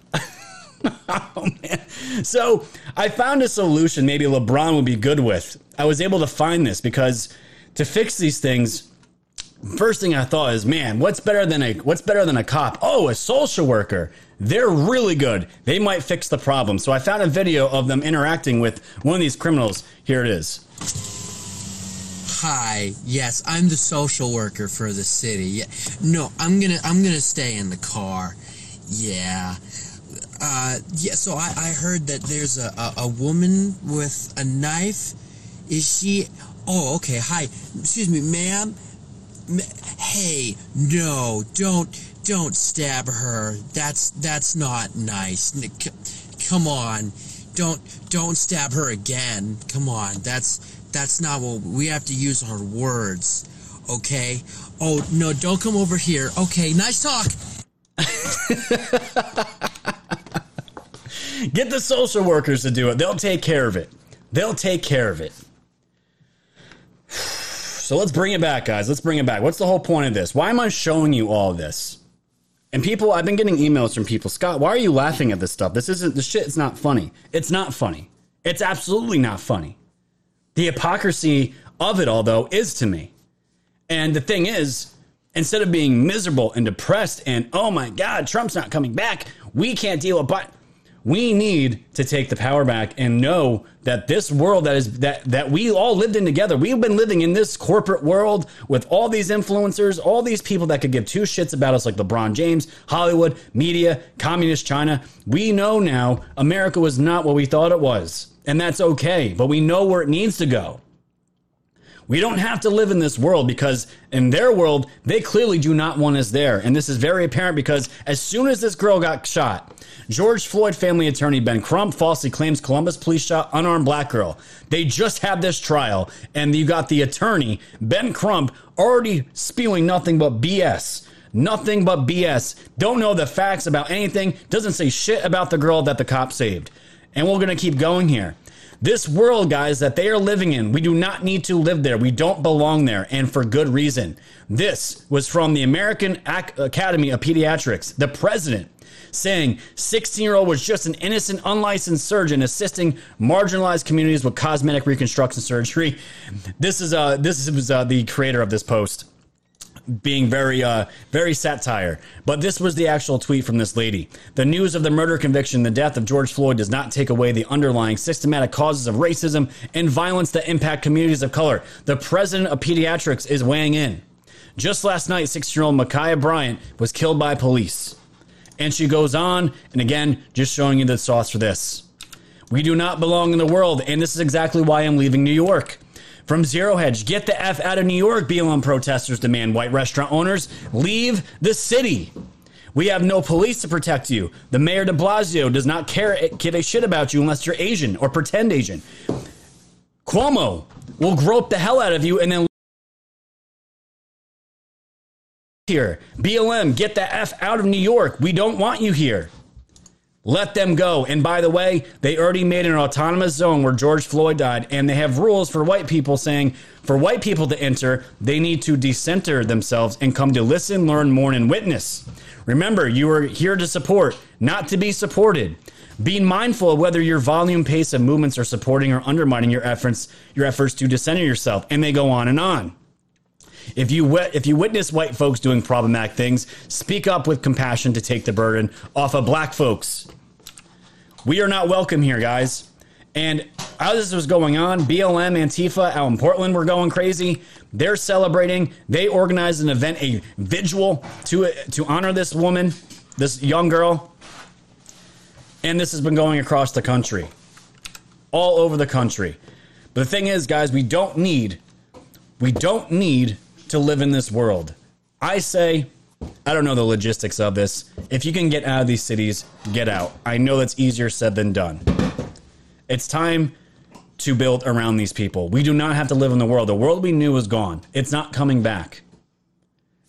oh, man. So I found a solution maybe LeBron would be good with. I was able to find this because to fix these things, first thing I thought is, man, what's better than a what's better than a cop? Oh, a social worker. They're really good. They might fix the problem. So I found a video of them interacting with one of these criminals. Here it is. Hi. Yes, I'm the social worker for the city. No, I'm gonna I'm gonna stay in the car. Yeah. Uh, yeah. So I, I heard that there's a, a, a woman with a knife. Is she? Oh, okay. Hi. Excuse me, ma'am. Ma- Hey, no, don't don't stab her. That's that's not nice. C- Come on. Don't don't stab her again. Come on. That's that's not what we have to use our words. Okay? Oh, no, don't come over here. Okay, nice talk. Get the social workers to do it. They'll take care of it. They'll take care of it. So let's bring it back, guys. Let's bring it back. What's the whole point of this? Why am I showing you all this? And people, I've been getting emails from people. Scott, why are you laughing at this stuff? This isn't the shit. It's not funny. It's not funny. It's absolutely not funny. The hypocrisy of it all, though, is to me. And the thing is, instead of being miserable and depressed and oh my God, Trump's not coming back, we can't deal with but we need to take the power back and know that this world that is that that we all lived in together we've been living in this corporate world with all these influencers all these people that could give two shits about us like lebron james hollywood media communist china. We know now america was not what we thought it was. And that's okay but we know where it needs to go we don't have to live in this world because in their world, they clearly do not want us there. And this is very apparent because as soon as this girl got shot, George Floyd family attorney Ben Crump falsely claims Columbus police shot unarmed black girl. They just had this trial, and you got the attorney, Ben Crump, already spewing nothing but BS. Nothing but BS. Don't know the facts about anything. Doesn't say shit about the girl that the cop saved. And we're going to keep going here. This world, guys, that they are living in, we do not need to live there. We don't belong there, and for good reason. This was from the American Ac- Academy of Pediatrics. The president saying 16 year old was just an innocent, unlicensed surgeon assisting marginalized communities with cosmetic reconstruction surgery. This is uh, this was uh, the creator of this post being very uh very satire. But this was the actual tweet from this lady. The news of the murder conviction the death of george floyd does not take away the underlying systematic causes of racism and violence that impact communities of color. The president of pediatrics is weighing in. Just last night six year old Ma'Khia bryant was killed by police. And she goes on and again just showing you the sauce for this. We do not belong in the world and this is exactly why i'm leaving new york from Zero Hedge, get the F out of New York, BLM protesters demand white restaurant owners leave the city. We have no police to protect you. The mayor de Blasio does not care eh, give a shit about you unless you're Asian or pretend Asian. Cuomo will grope the hell out of you and then here. BLM, get the F out of New York. We don't want you here. Let them go. And by the way, they already made an autonomous zone where George Floyd died, and they have rules for white people saying for white people to enter, they need to decenter themselves and come to listen, learn, mourn, and witness. Remember, you are here to support, not to be supported. Being mindful of whether your volume, pace of movements are supporting or undermining your efforts, your efforts to decenter yourself, and they go on and on. If you if you witness white folks doing problematic things, speak up with compassion to take the burden off of black folks. We are not welcome here, guys. And as this was going on, BLM, Antifa out in Portland were going crazy. They're celebrating. They organized an event, a vigil to to honor this woman, this young girl. And this has been going across the country, all over the country. But the thing is, guys, we don't need, we don't need to live in this world. I say, I don't know the logistics of this. If you can get out of these cities, get out. I know that's easier said than done. It's time to build around these people. We do not have to live in the world. The world we knew is gone. It's not coming back.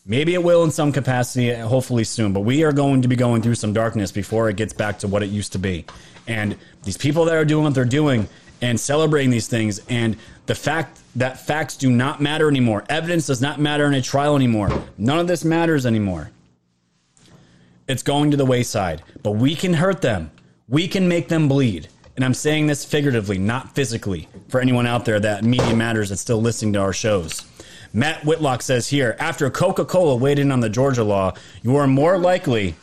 Maybe it will in some capacity, hopefully soon, but we are going to be going through some darkness before it gets back to what it used to be. And these people that are doing what they're doing and celebrating these things, and the fact that facts do not matter anymore, evidence does not matter in a trial anymore, none of this matters anymore. It's going to the wayside, but we can hurt them, we can make them bleed. And I'm saying this figuratively, not physically, for anyone out there that media matters that's still listening to our shows. Matt Whitlock says here, after Coca Cola weighed in on the Georgia law, you are more likely,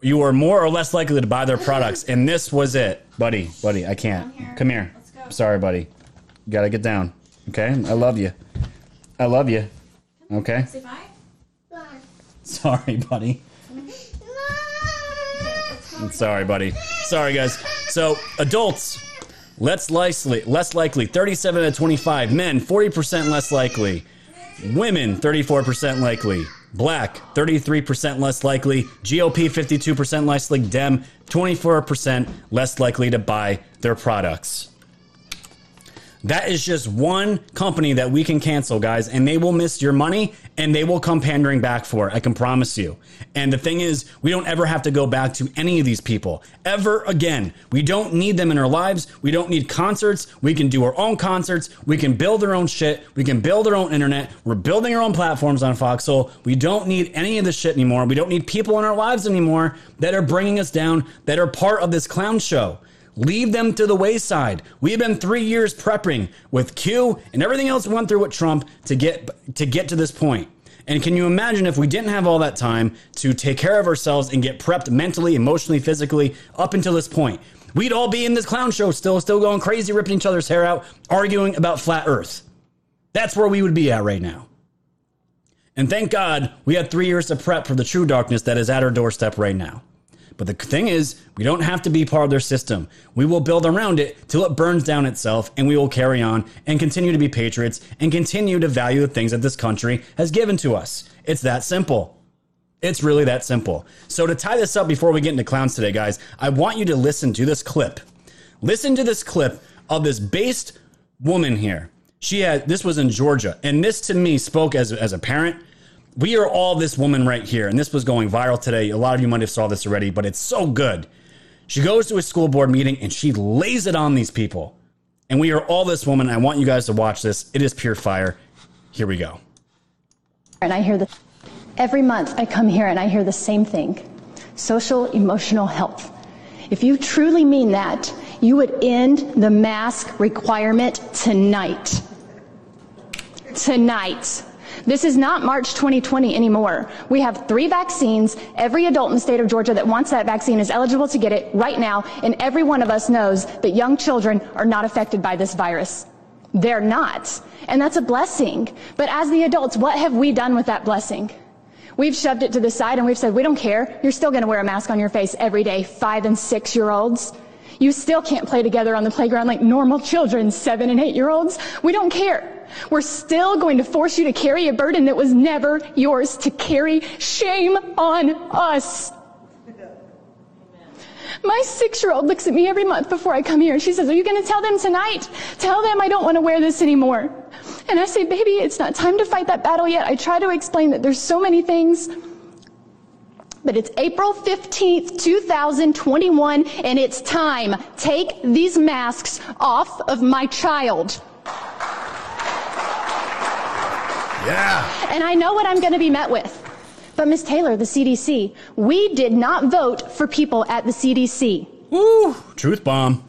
you are more or less likely to buy their products. And this was it, buddy, buddy. I can't. Come here. Sorry, buddy. You gotta get down. Okay, I love you. I love you. Okay. Sorry, buddy. Sorry, buddy. Sorry, guys. So, adults, less likely, less likely, 37 to 25. Men, 40% less likely. Women, 34% likely. Black, 33% less likely. GOP, 52% less likely. Dem, 24% less likely to buy their products. That is just one company that we can cancel, guys, and they will miss your money and they will come pandering back for it. I can promise you. And the thing is, we don't ever have to go back to any of these people ever again. We don't need them in our lives. We don't need concerts. We can do our own concerts. We can build our own shit. We can build our own internet. We're building our own platforms on Foxhole. We don't need any of this shit anymore. We don't need people in our lives anymore that are bringing us down, that are part of this clown show. Leave them to the wayside. We've been three years prepping with Q and everything else went through with Trump to get to get to this point. And can you imagine if we didn't have all that time to take care of ourselves and get prepped mentally, emotionally, physically up until this point? We'd all be in this clown show still, still going crazy, ripping each other's hair out, arguing about flat Earth. That's where we would be at right now. And thank God we had three years to prep for the true darkness that is at our doorstep right now. But the thing is, we don't have to be part of their system. We will build around it till it burns down itself, and we will carry on and continue to be patriots and continue to value the things that this country has given to us. It's that simple. It's really that simple. So, to tie this up before we get into clowns today, guys, I want you to listen to this clip. Listen to this clip of this based woman here. She had this was in Georgia, and this to me spoke as, as a parent We are all this woman right here, and this was going viral today. A lot of you might have saw this already, but it's so good. She goes to a school board meeting and she lays it on these people. And we are all this woman. I want you guys to watch this. It is pure fire. Here we go. And I hear the every month I come here and I hear the same thing. Social emotional health. If you truly mean that, you would end the mask requirement tonight. Tonight. This is not March 2020 anymore. We have three vaccines. Every adult in the state of Georgia that wants that vaccine is eligible to get it right now, and every one of us knows that young children are not affected by this virus. They're not. And that's a blessing. But as the adults, what have we done with that blessing? We've shoved it to the side and we've said, we don't care. You're still going to wear a mask on your face every day, five and six year olds. You still can't play together on the playground like normal children, seven and eight year olds. We don't care. We're still going to force you to carry a burden that was never yours to carry. Shame on us. My six year old looks at me every month before I come here and she says, Are you going to tell them tonight? Tell them I don't want to wear this anymore. And I say, Baby, it's not time to fight that battle yet. I try to explain that there's so many things. But it's April 15th, 2021, and it's time. Take these masks off of my child. Yeah. And I know what I'm going to be met with. But Ms. Taylor, the CDC, we did not vote for people at the CDC. Woo! Truth bomb.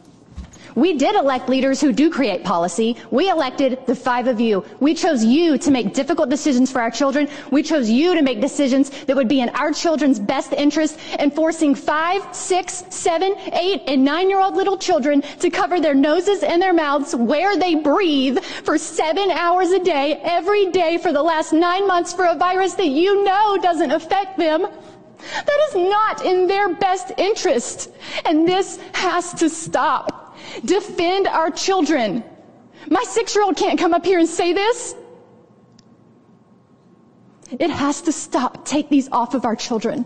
We did elect leaders who do create policy. We elected the five of you. We chose you to make difficult decisions for our children. We chose you to make decisions that would be in our children's best interest and forcing five, six, seven, eight, and nine year old little children to cover their noses and their mouths where they breathe for seven hours a day, every day for the last nine months for a virus that you know doesn't affect them. That is not in their best interest. And this has to stop. Defend our children. My six year old can't come up here and say this. It has to stop. Take these off of our children.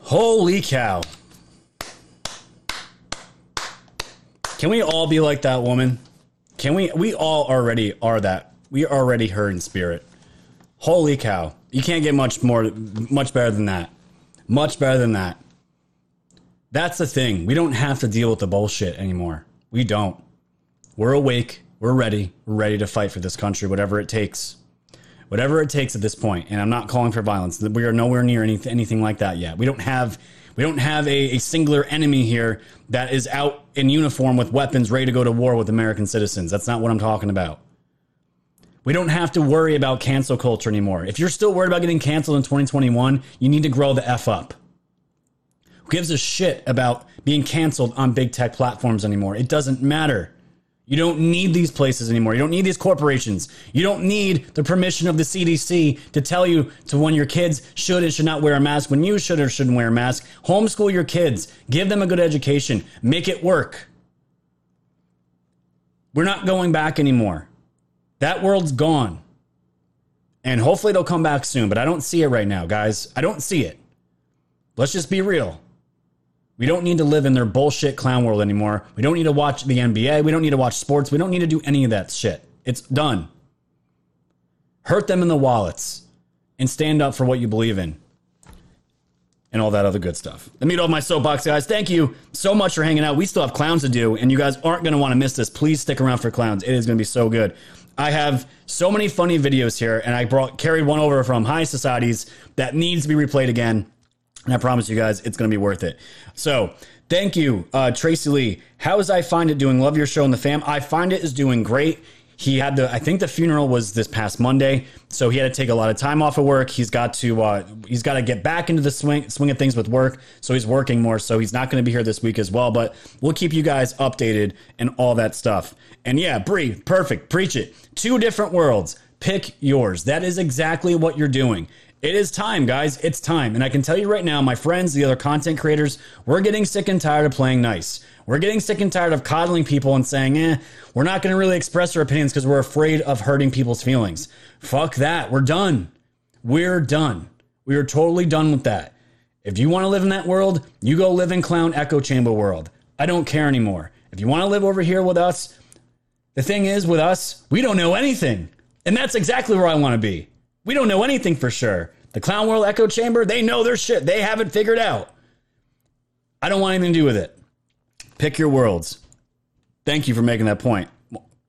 Holy cow. Can we all be like that woman? Can we? We all already are that. We already her in spirit. Holy cow. You can't get much more, much better than that. Much better than that. That's the thing. We don't have to deal with the bullshit anymore. We don't. We're awake. We're ready. We're ready to fight for this country, whatever it takes. Whatever it takes at this point. And I'm not calling for violence. We are nowhere near anything, anything like that yet. We don't have we don't have a, a singular enemy here that is out in uniform with weapons ready to go to war with American citizens. That's not what I'm talking about. We don't have to worry about cancel culture anymore. If you're still worried about getting canceled in 2021, you need to grow the F up. Gives a shit about being canceled on big tech platforms anymore? It doesn't matter. You don't need these places anymore. You don't need these corporations. You don't need the permission of the CDC to tell you to when your kids should and should not wear a mask, when you should or shouldn't wear a mask. Homeschool your kids. Give them a good education. Make it work. We're not going back anymore. That world's gone. And hopefully it'll come back soon, but I don't see it right now, guys. I don't see it. Let's just be real. We don't need to live in their bullshit clown world anymore. We don't need to watch the NBA. We don't need to watch sports. We don't need to do any of that shit. It's done. Hurt them in the wallets and stand up for what you believe in and all that other good stuff. The me of my soapbox, guys. Thank you so much for hanging out. We still have clowns to do, and you guys aren't going to want to miss this. Please stick around for clowns. It is going to be so good. I have so many funny videos here, and I brought carried one over from High Societies that needs to be replayed again. And I promise you guys, it's going to be worth it. So, thank you, uh, Tracy Lee. How is I find it doing? Love your show and the fam. I find it is doing great. He had the, I think the funeral was this past Monday, so he had to take a lot of time off of work. He's got to, uh, he's got to get back into the swing, swing of things with work. So he's working more. So he's not going to be here this week as well. But we'll keep you guys updated and all that stuff. And yeah, Bree, perfect. Preach it. Two different worlds. Pick yours. That is exactly what you're doing. It is time, guys. It's time. And I can tell you right now, my friends, the other content creators, we're getting sick and tired of playing nice. We're getting sick and tired of coddling people and saying, eh, we're not going to really express our opinions because we're afraid of hurting people's feelings. Fuck that. We're done. We're done. We are totally done with that. If you want to live in that world, you go live in clown echo chamber world. I don't care anymore. If you want to live over here with us, the thing is with us, we don't know anything. And that's exactly where I want to be. We don't know anything for sure. The Clown World Echo Chamber, they know their shit. They have it figured out. I don't want anything to do with it. Pick your worlds. Thank you for making that point.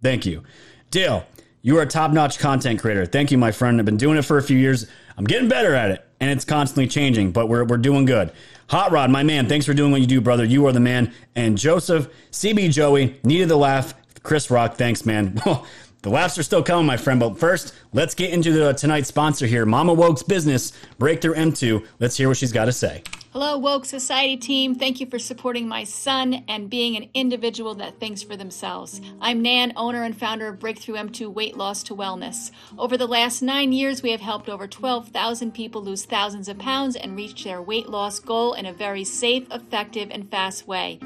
Thank you. Dale, you are a top notch content creator. Thank you, my friend. I've been doing it for a few years. I'm getting better at it, and it's constantly changing, but we're, we're doing good. Hot Rod, my man, thanks for doing what you do, brother. You are the man. And Joseph, CB Joey, needed the laugh. Chris Rock, thanks, man. the laughs are still coming, my friend. But first, let's get into the tonight's sponsor here Mama Woke's Business, Breakthrough M2. Let's hear what she's got to say. Hello, Woke Society team. Thank you for supporting my son and being an individual that thinks for themselves. I'm Nan, owner and founder of Breakthrough M2 Weight Loss to Wellness. Over the last nine years, we have helped over 12,000 people lose thousands of pounds and reach their weight loss goal in a very safe, effective, and fast way.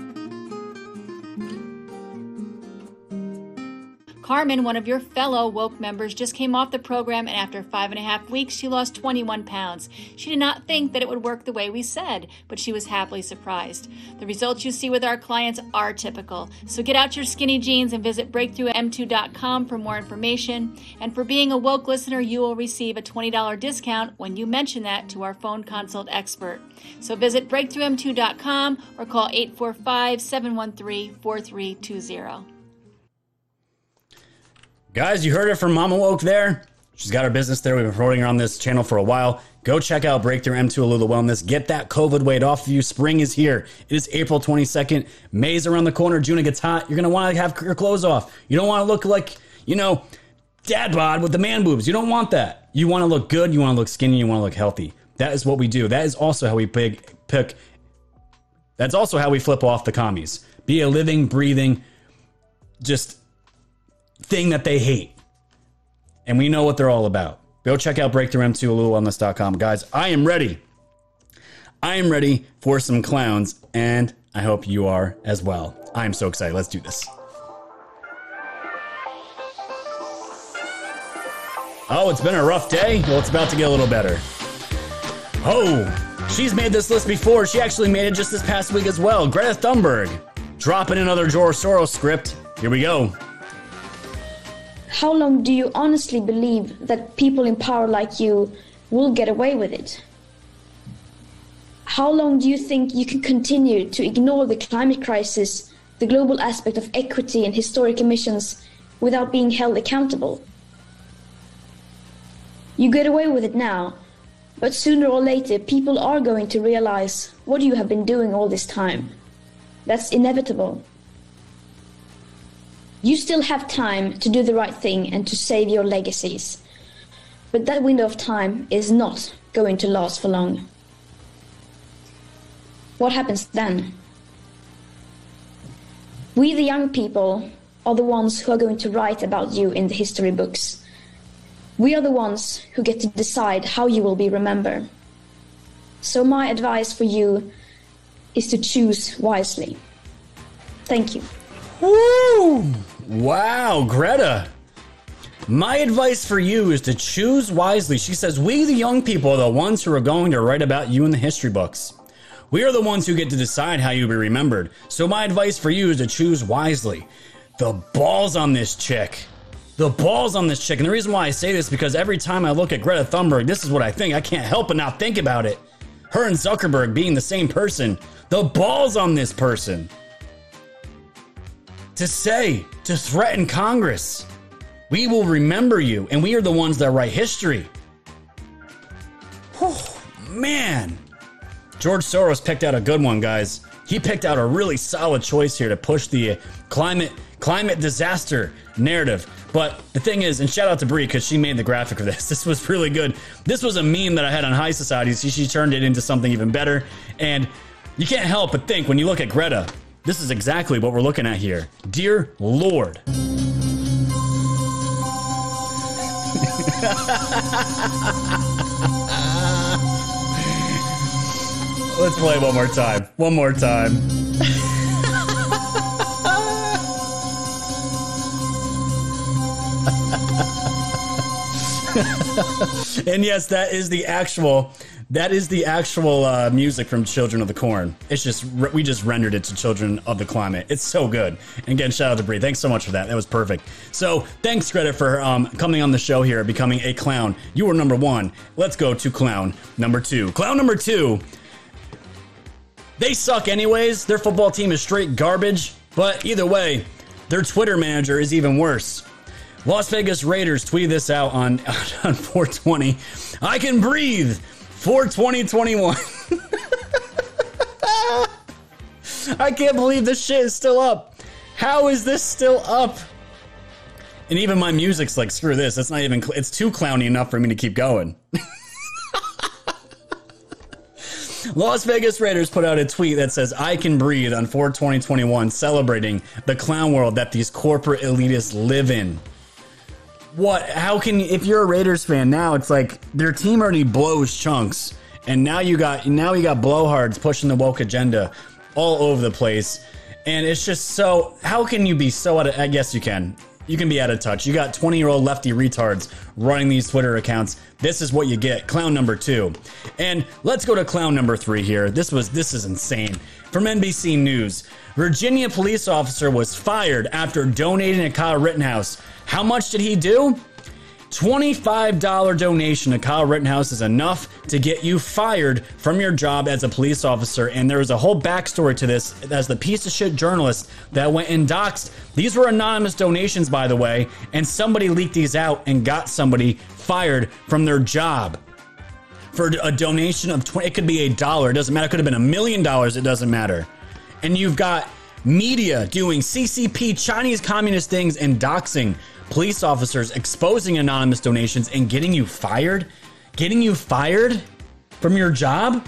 Carmen, one of your fellow woke members, just came off the program, and after five and a half weeks, she lost 21 pounds. She did not think that it would work the way we said, but she was happily surprised. The results you see with our clients are typical. So get out your skinny jeans and visit breakthroughm2.com for more information. And for being a woke listener, you will receive a $20 discount when you mention that to our phone consult expert. So visit breakthroughm2.com or call 845 713 4320. Guys, you heard it from Mama Woke there. She's got her business there. We've been promoting her on this channel for a while. Go check out Breakthrough M2 Alula Wellness. Get that COVID weight off of you. Spring is here. It is April 22nd. May's around the corner. June gets hot. You're going to want to have your clothes off. You don't want to look like, you know, dad bod with the man boobs. You don't want that. You want to look good. You want to look skinny. You want to look healthy. That is what we do. That is also how we pick, pick. That's also how we flip off the commies. Be a living, breathing, just thing that they hate. And we know what they're all about. Go check out Breakthrough M2 AlulaWellness.com. Guys, I am ready. I am ready for some clowns, and I hope you are as well. I am so excited. Let's do this. Oh, it's been a rough day? Well, it's about to get a little better. Oh, she's made this list before. She actually made it just this past week as well. Greta Thunberg dropping another George Soros script. Here we go. How long do you honestly believe that people in power like you will get away with it? How long do you think you can continue to ignore the climate crisis, the global aspect of equity and historic emissions without being held accountable? You get away with it now, but sooner or later people are going to realize what you have been doing all this time. That's inevitable. You still have time to do the right thing and to save your legacies. But that window of time is not going to last for long. What happens then? We, the young people, are the ones who are going to write about you in the history books. We are the ones who get to decide how you will be remembered. So, my advice for you is to choose wisely. Thank you. Wow, Greta. My advice for you is to choose wisely. She says, We, the young people, are the ones who are going to write about you in the history books. We are the ones who get to decide how you'll be remembered. So, my advice for you is to choose wisely. The balls on this chick. The balls on this chick. And the reason why I say this is because every time I look at Greta Thunberg, this is what I think. I can't help but not think about it. Her and Zuckerberg being the same person. The balls on this person to say, to threaten Congress. We will remember you, and we are the ones that write history. Whew, man. George Soros picked out a good one, guys. He picked out a really solid choice here to push the climate climate disaster narrative. But the thing is, and shout out to Brie because she made the graphic for this. This was really good. This was a meme that I had on High Society. So she turned it into something even better. And you can't help but think when you look at Greta, this is exactly what we're looking at here. Dear Lord. Let's play one more time. One more time. and yes, that is the actual That is the actual uh, music from Children of the Corn. It's just we just rendered it to Children of the Climate. It's so good. And again, shout out to Bree. Thanks so much for that. That was perfect. So thanks, Greta, for um, coming on the show here, becoming a clown. You were number one. Let's go to clown number two. Clown number two. They suck anyways. Their football team is straight garbage. But either way, their Twitter manager is even worse. Las Vegas Raiders tweeted this out on, on 420. I can breathe for 2021. I can't believe this shit is still up. How is this still up? And even my music's like, screw this. It's not even, cl- it's too clowny enough for me to keep going. Las Vegas Raiders put out a tweet that says, I can breathe on 4 2021, celebrating the clown world that these corporate elitists live in. What? How can, if you're a Raiders fan now, it's like their team already blows chunks. And now you got, now you got blowhards pushing the woke agenda all over the place. And it's just so, how can you be so out of, I guess you can. You can be out of touch. You got 20 year old lefty retards running these Twitter accounts. This is what you get. Clown number two. And let's go to clown number three here. This was, this is insane. From NBC News Virginia police officer was fired after donating to Kyle Rittenhouse. How much did he do? $25 donation to Kyle Rittenhouse is enough to get you fired from your job as a police officer. And there is a whole backstory to this as the piece of shit journalist that went and doxed. These were anonymous donations, by the way, and somebody leaked these out and got somebody fired from their job for a donation of 20. It could be a dollar. It doesn't matter. It could have been a million dollars. It doesn't matter. And you've got media doing CCP, Chinese communist things, and doxing police officers exposing anonymous donations and getting you fired? Getting you fired from your job?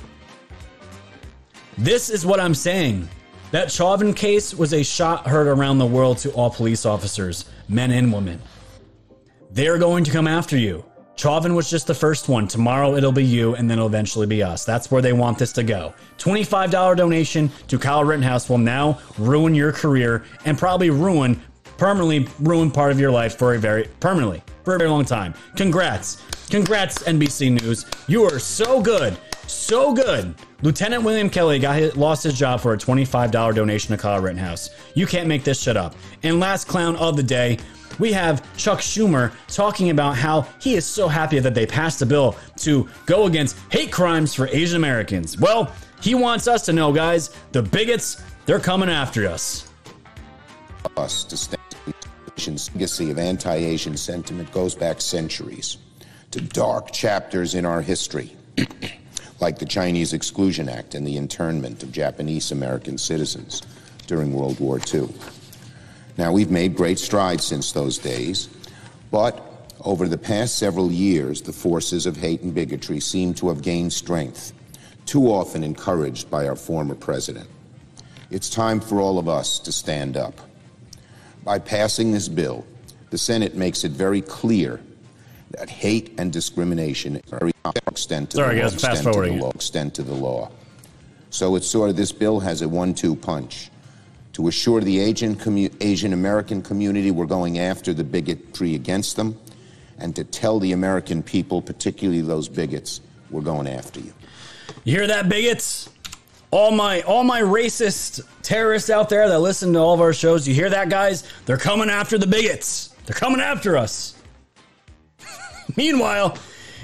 This is what I'm saying. That Chauvin case was a shot heard around the world to all police officers, men and women. They're going to come after you. Chauvin was just the first one. Tomorrow it'll be you, and then it'll eventually be us. That's where they want this to go. $25 donation to Kyle Rittenhouse will now ruin your career and probably ruin permanently ruin part of your life for a very permanently for a very long time. Congrats. Congrats, NBC News. You are so good. So good. Lieutenant William Kelly got his, lost his job for a $25 donation to Kyle Rittenhouse. You can't make this shit up. And last clown of the day, we have Chuck Schumer talking about how he is so happy that they passed a bill to go against hate crimes for Asian Americans. Well, he wants us to know, guys, the bigots, they're coming after us. Us to stand legacy of anti-Asian sentiment goes back centuries to dark chapters in our history, like the Chinese Exclusion Act and the internment of Japanese American citizens during World War II. Now, we've made great strides since those days, but over the past several years, the forces of hate and bigotry seem to have gained strength, too often encouraged by our former president. It's time for all of us to stand up. By passing this bill, the Senate makes it very clear that hate and discrimination are extent to Sorry, the law, guys, extent to the law, extent to the law. So it's sort of this bill has a one-two punch. To assure the Asian, commu- Asian American community we're going after the bigotry against them, and to tell the American people, particularly those bigots, we're going after you. You hear that, bigots? All my all my racist terrorists out there that listen to all of our shows, you hear that, guys? They're coming after the bigots. They're coming after us. meanwhile,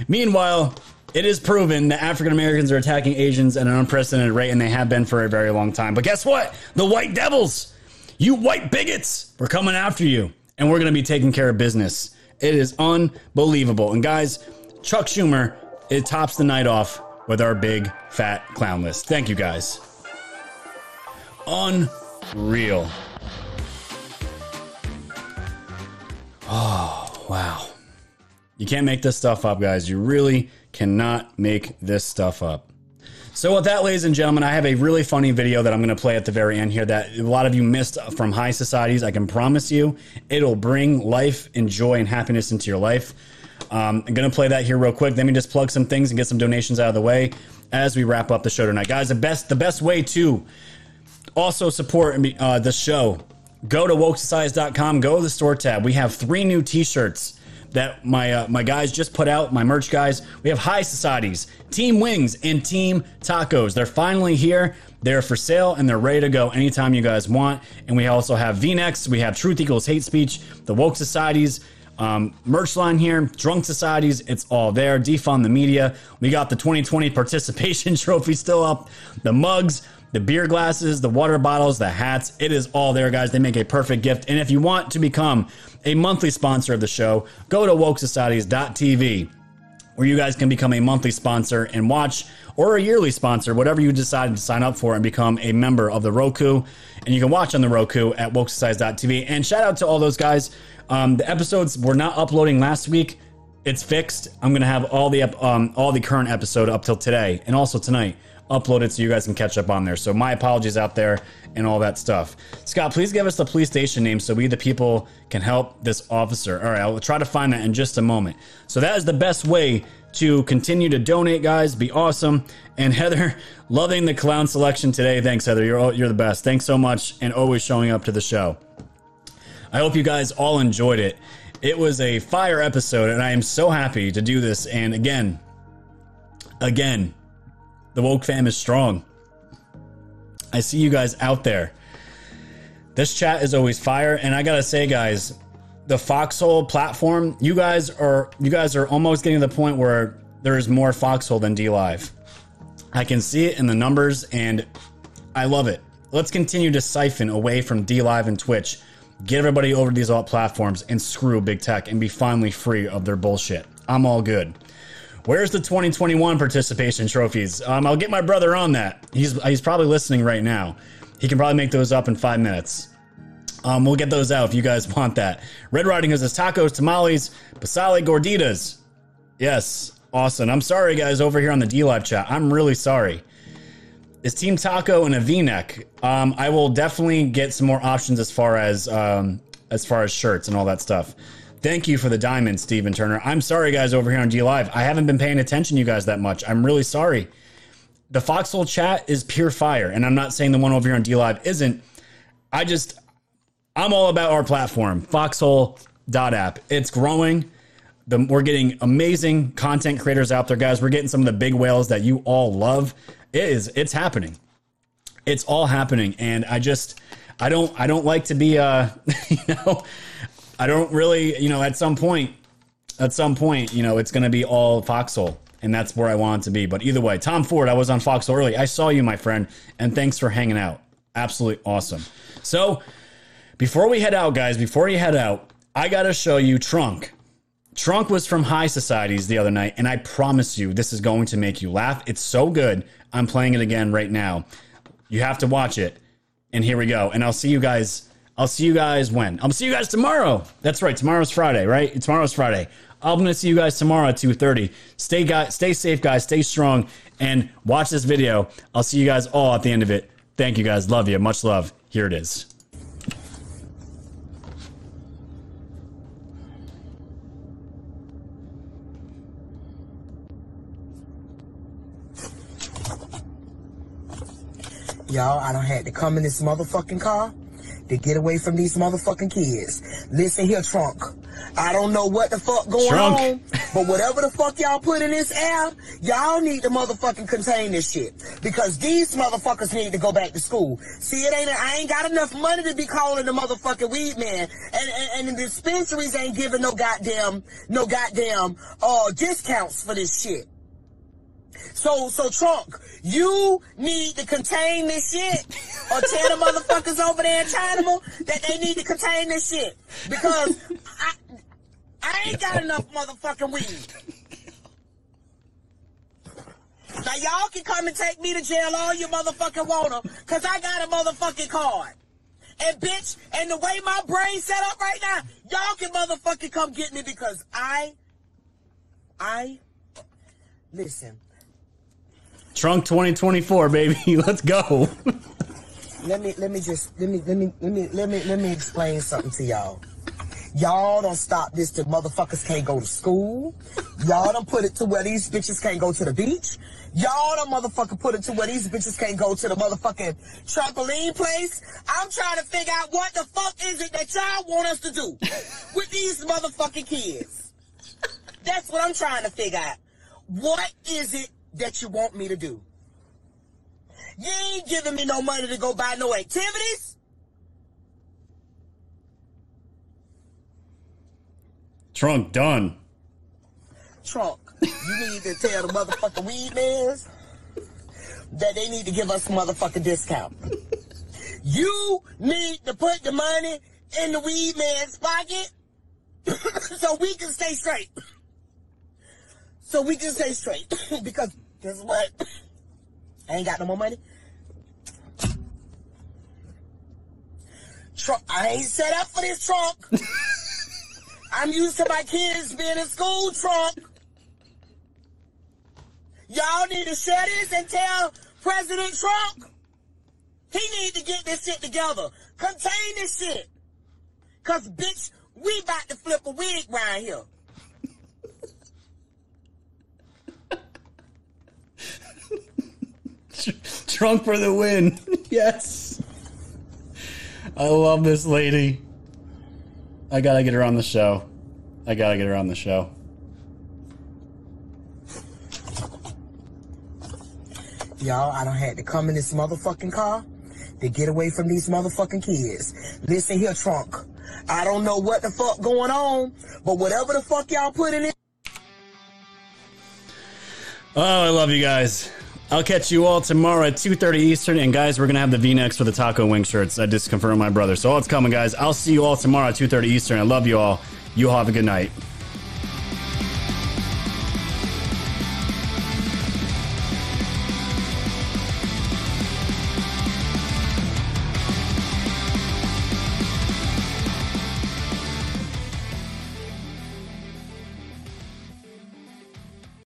meanwhile, it is proven that African Americans are attacking Asians at an unprecedented rate, and they have been for a very long time. But guess what? The white devils, you white bigots, we're coming after you, and we're going to be taking care of business. It is unbelievable. And guys, Chuck Schumer, it tops the night off with our big fat clown list. Thank you guys. Unreal. Oh, wow. You can't make this stuff up, guys. You really cannot make this stuff up. So, with that, ladies and gentlemen, I have a really funny video that I'm going to play at the very end here that a lot of you missed from High Societies. I can promise you it'll bring life and joy and happiness into your life. Um, I'm going to play that here real quick. Let me just plug some things and get some donations out of the way as we wrap up the show tonight. Guys, the best, the best way to also support uh, the show, go to wokesocieties.com, go to the store tab. We have three new t shirts that my uh, my guys just put out, my merch guys. We have High Societies, Team Wings, and Team Tacos. They're finally here. They're for sale and they're ready to go anytime you guys want. And we also have V-necks. We have Truth Equals Hate Speech, the Woke Societies, um, merch line here, Drunk Societies. It's all there. Defund the media. We got the 2020 participation trophy still up. The mugs the beer glasses, the water bottles, the hats. It is all there, guys. They make a perfect gift. And if you want to become a monthly sponsor of the show, go to wokesocieties.tv where you guys can become a monthly sponsor and watch or a yearly sponsor, whatever you decide to sign up for and become a member of the Roku. And you can watch on the Roku at wokesocieties.tv. And shout out to all those guys. Um, the episodes were not uploading last week. It's fixed. I'm gonna have all the um, all the current episode up till today and also tonight uploaded so you guys can catch up on there. So my apologies out there and all that stuff. Scott, please give us the police station name so we the people can help this officer. All right, I'll try to find that in just a moment. So that is the best way to continue to donate, guys. Be awesome. And Heather, loving the clown selection today. Thanks, Heather. You're you're the best. Thanks so much, and always showing up to the show. I hope you guys all enjoyed it. It was a fire episode, and I am so happy to do this. And again, again, the woke fam is strong. I see you guys out there. This chat is always fire, and I gotta say, guys, the Foxhole platform, you guys are you guys are almost getting to the point where there is more Foxhole than DLive. I can see it in the numbers, and I love it. Let's continue to siphon away from DLive and Twitch. Get everybody over to these alt platforms and screw big tech and be finally free of their bullshit. I'm all good. Where's the 2021 participation trophies? Um, I'll get my brother on that. He's he's probably listening right now. He can probably make those up in five minutes. Um, we'll get those out if you guys want that. Red Riding Hood says tacos, tamales, pasale, gorditas. Yes, awesome. I'm sorry, guys, over here on the DLive chat. I'm really sorry. Is Team Taco and a V-neck? Um, I will definitely get some more options as far as um, as far as shirts and all that stuff. Thank you for the diamond, Steven Turner. I'm sorry, guys, over here on G Live. I haven't been paying attention to you guys that much. I'm really sorry. The Foxhole chat is pure fire, and I'm not saying the one over here on DLive isn't. I just, I'm all about our platform, Foxhole.app. It's growing. The, we're getting amazing content creators out there, guys. We're getting some of the big whales that you all love. It is, it's happening. It's all happening, and I just, I don't, I don't like to be, uh, you know. I don't really, you know, at some point, at some point, you know, it's going to be all Foxhole, and that's where I want it to be. But either way, Tom Ford, I was on Foxhole early. I saw you, my friend, and thanks for hanging out. Absolutely awesome. So, before we head out, guys, before you head out, I got to show you Trunk. Trunk was from High Societies the other night, and I promise you, this is going to make you laugh. It's so good. I'm playing it again right now. You have to watch it. And here we go. And I'll see you guys I'll see you guys when? I'll see you guys tomorrow. That's right. Tomorrow's Friday, right? Tomorrow's Friday. I'm gonna see you guys tomorrow at 2:30. Stay guys, stay safe, guys. Stay strong, and watch this video. I'll see you guys all at the end of it. Thank you, guys. Love you. Much love. Here it is. Y'all, I don't had to come in this motherfucking car to get away from these motherfucking kids. Listen here, Trunk. I don't know what the fuck going Trunk. on, but whatever the fuck y'all put in this air, y'all need to motherfucking contain this shit. Because these motherfuckers need to go back to school. See, it ain't, I ain't got enough money to be calling the motherfucking weed man. And, and, and the dispensaries ain't giving no goddamn, no goddamn, uh, discounts for this shit. So, so Trunk, you need to contain this shit, or tell the motherfuckers over there in China that they need to contain this shit because I, I ain't got enough motherfucking weed. Now y'all can come and take me to jail all you motherfucking wanna, cause I got a motherfucking card. And bitch, and the way my brain set up right now, y'all can motherfucking come get me because I, I, listen. Trunk 2024, baby. Let's go. let me let me just let me let me let me let me let me explain something to y'all. Y'all don't stop this till motherfuckers can't go to school. Y'all don't put it to where these bitches can't go to the beach. Y'all don't motherfucker put it to where these bitches can't go to the motherfucking trampoline place. I'm trying to figure out what the fuck is it that y'all want us to do with these motherfucking kids. That's what I'm trying to figure out. What is it that you want me to do? You ain't giving me no money to go buy no activities. Trunk done. Trunk, you need to tell the motherfucking weed mans that they need to give us a motherfucking discount. you need to put the money in the weed man's pocket so we can stay straight. So we can stay straight. because guess what? I ain't got no more money. Trunk, I ain't set up for this trunk. I'm used to my kids being in school trunk. Y'all need to share this and tell President Trump he need to get this shit together. Contain this shit. Cause bitch, we about to flip a wig round here. Trunk for the win. yes. I love this lady. I gotta get her on the show. I gotta get her on the show. Y'all, I don't had to come in this motherfucking car to get away from these motherfucking kids. Listen here, trunk. I don't know what the fuck going on, but whatever the fuck y'all put in it. Oh, I love you guys. I'll catch you all tomorrow at 2.30 Eastern. And guys, we're going to have the V-necks for the taco wing shirts. I just confirmed my brother. So all it's coming, guys. I'll see you all tomorrow at 2.30 Eastern. I love you all. You all have a good night.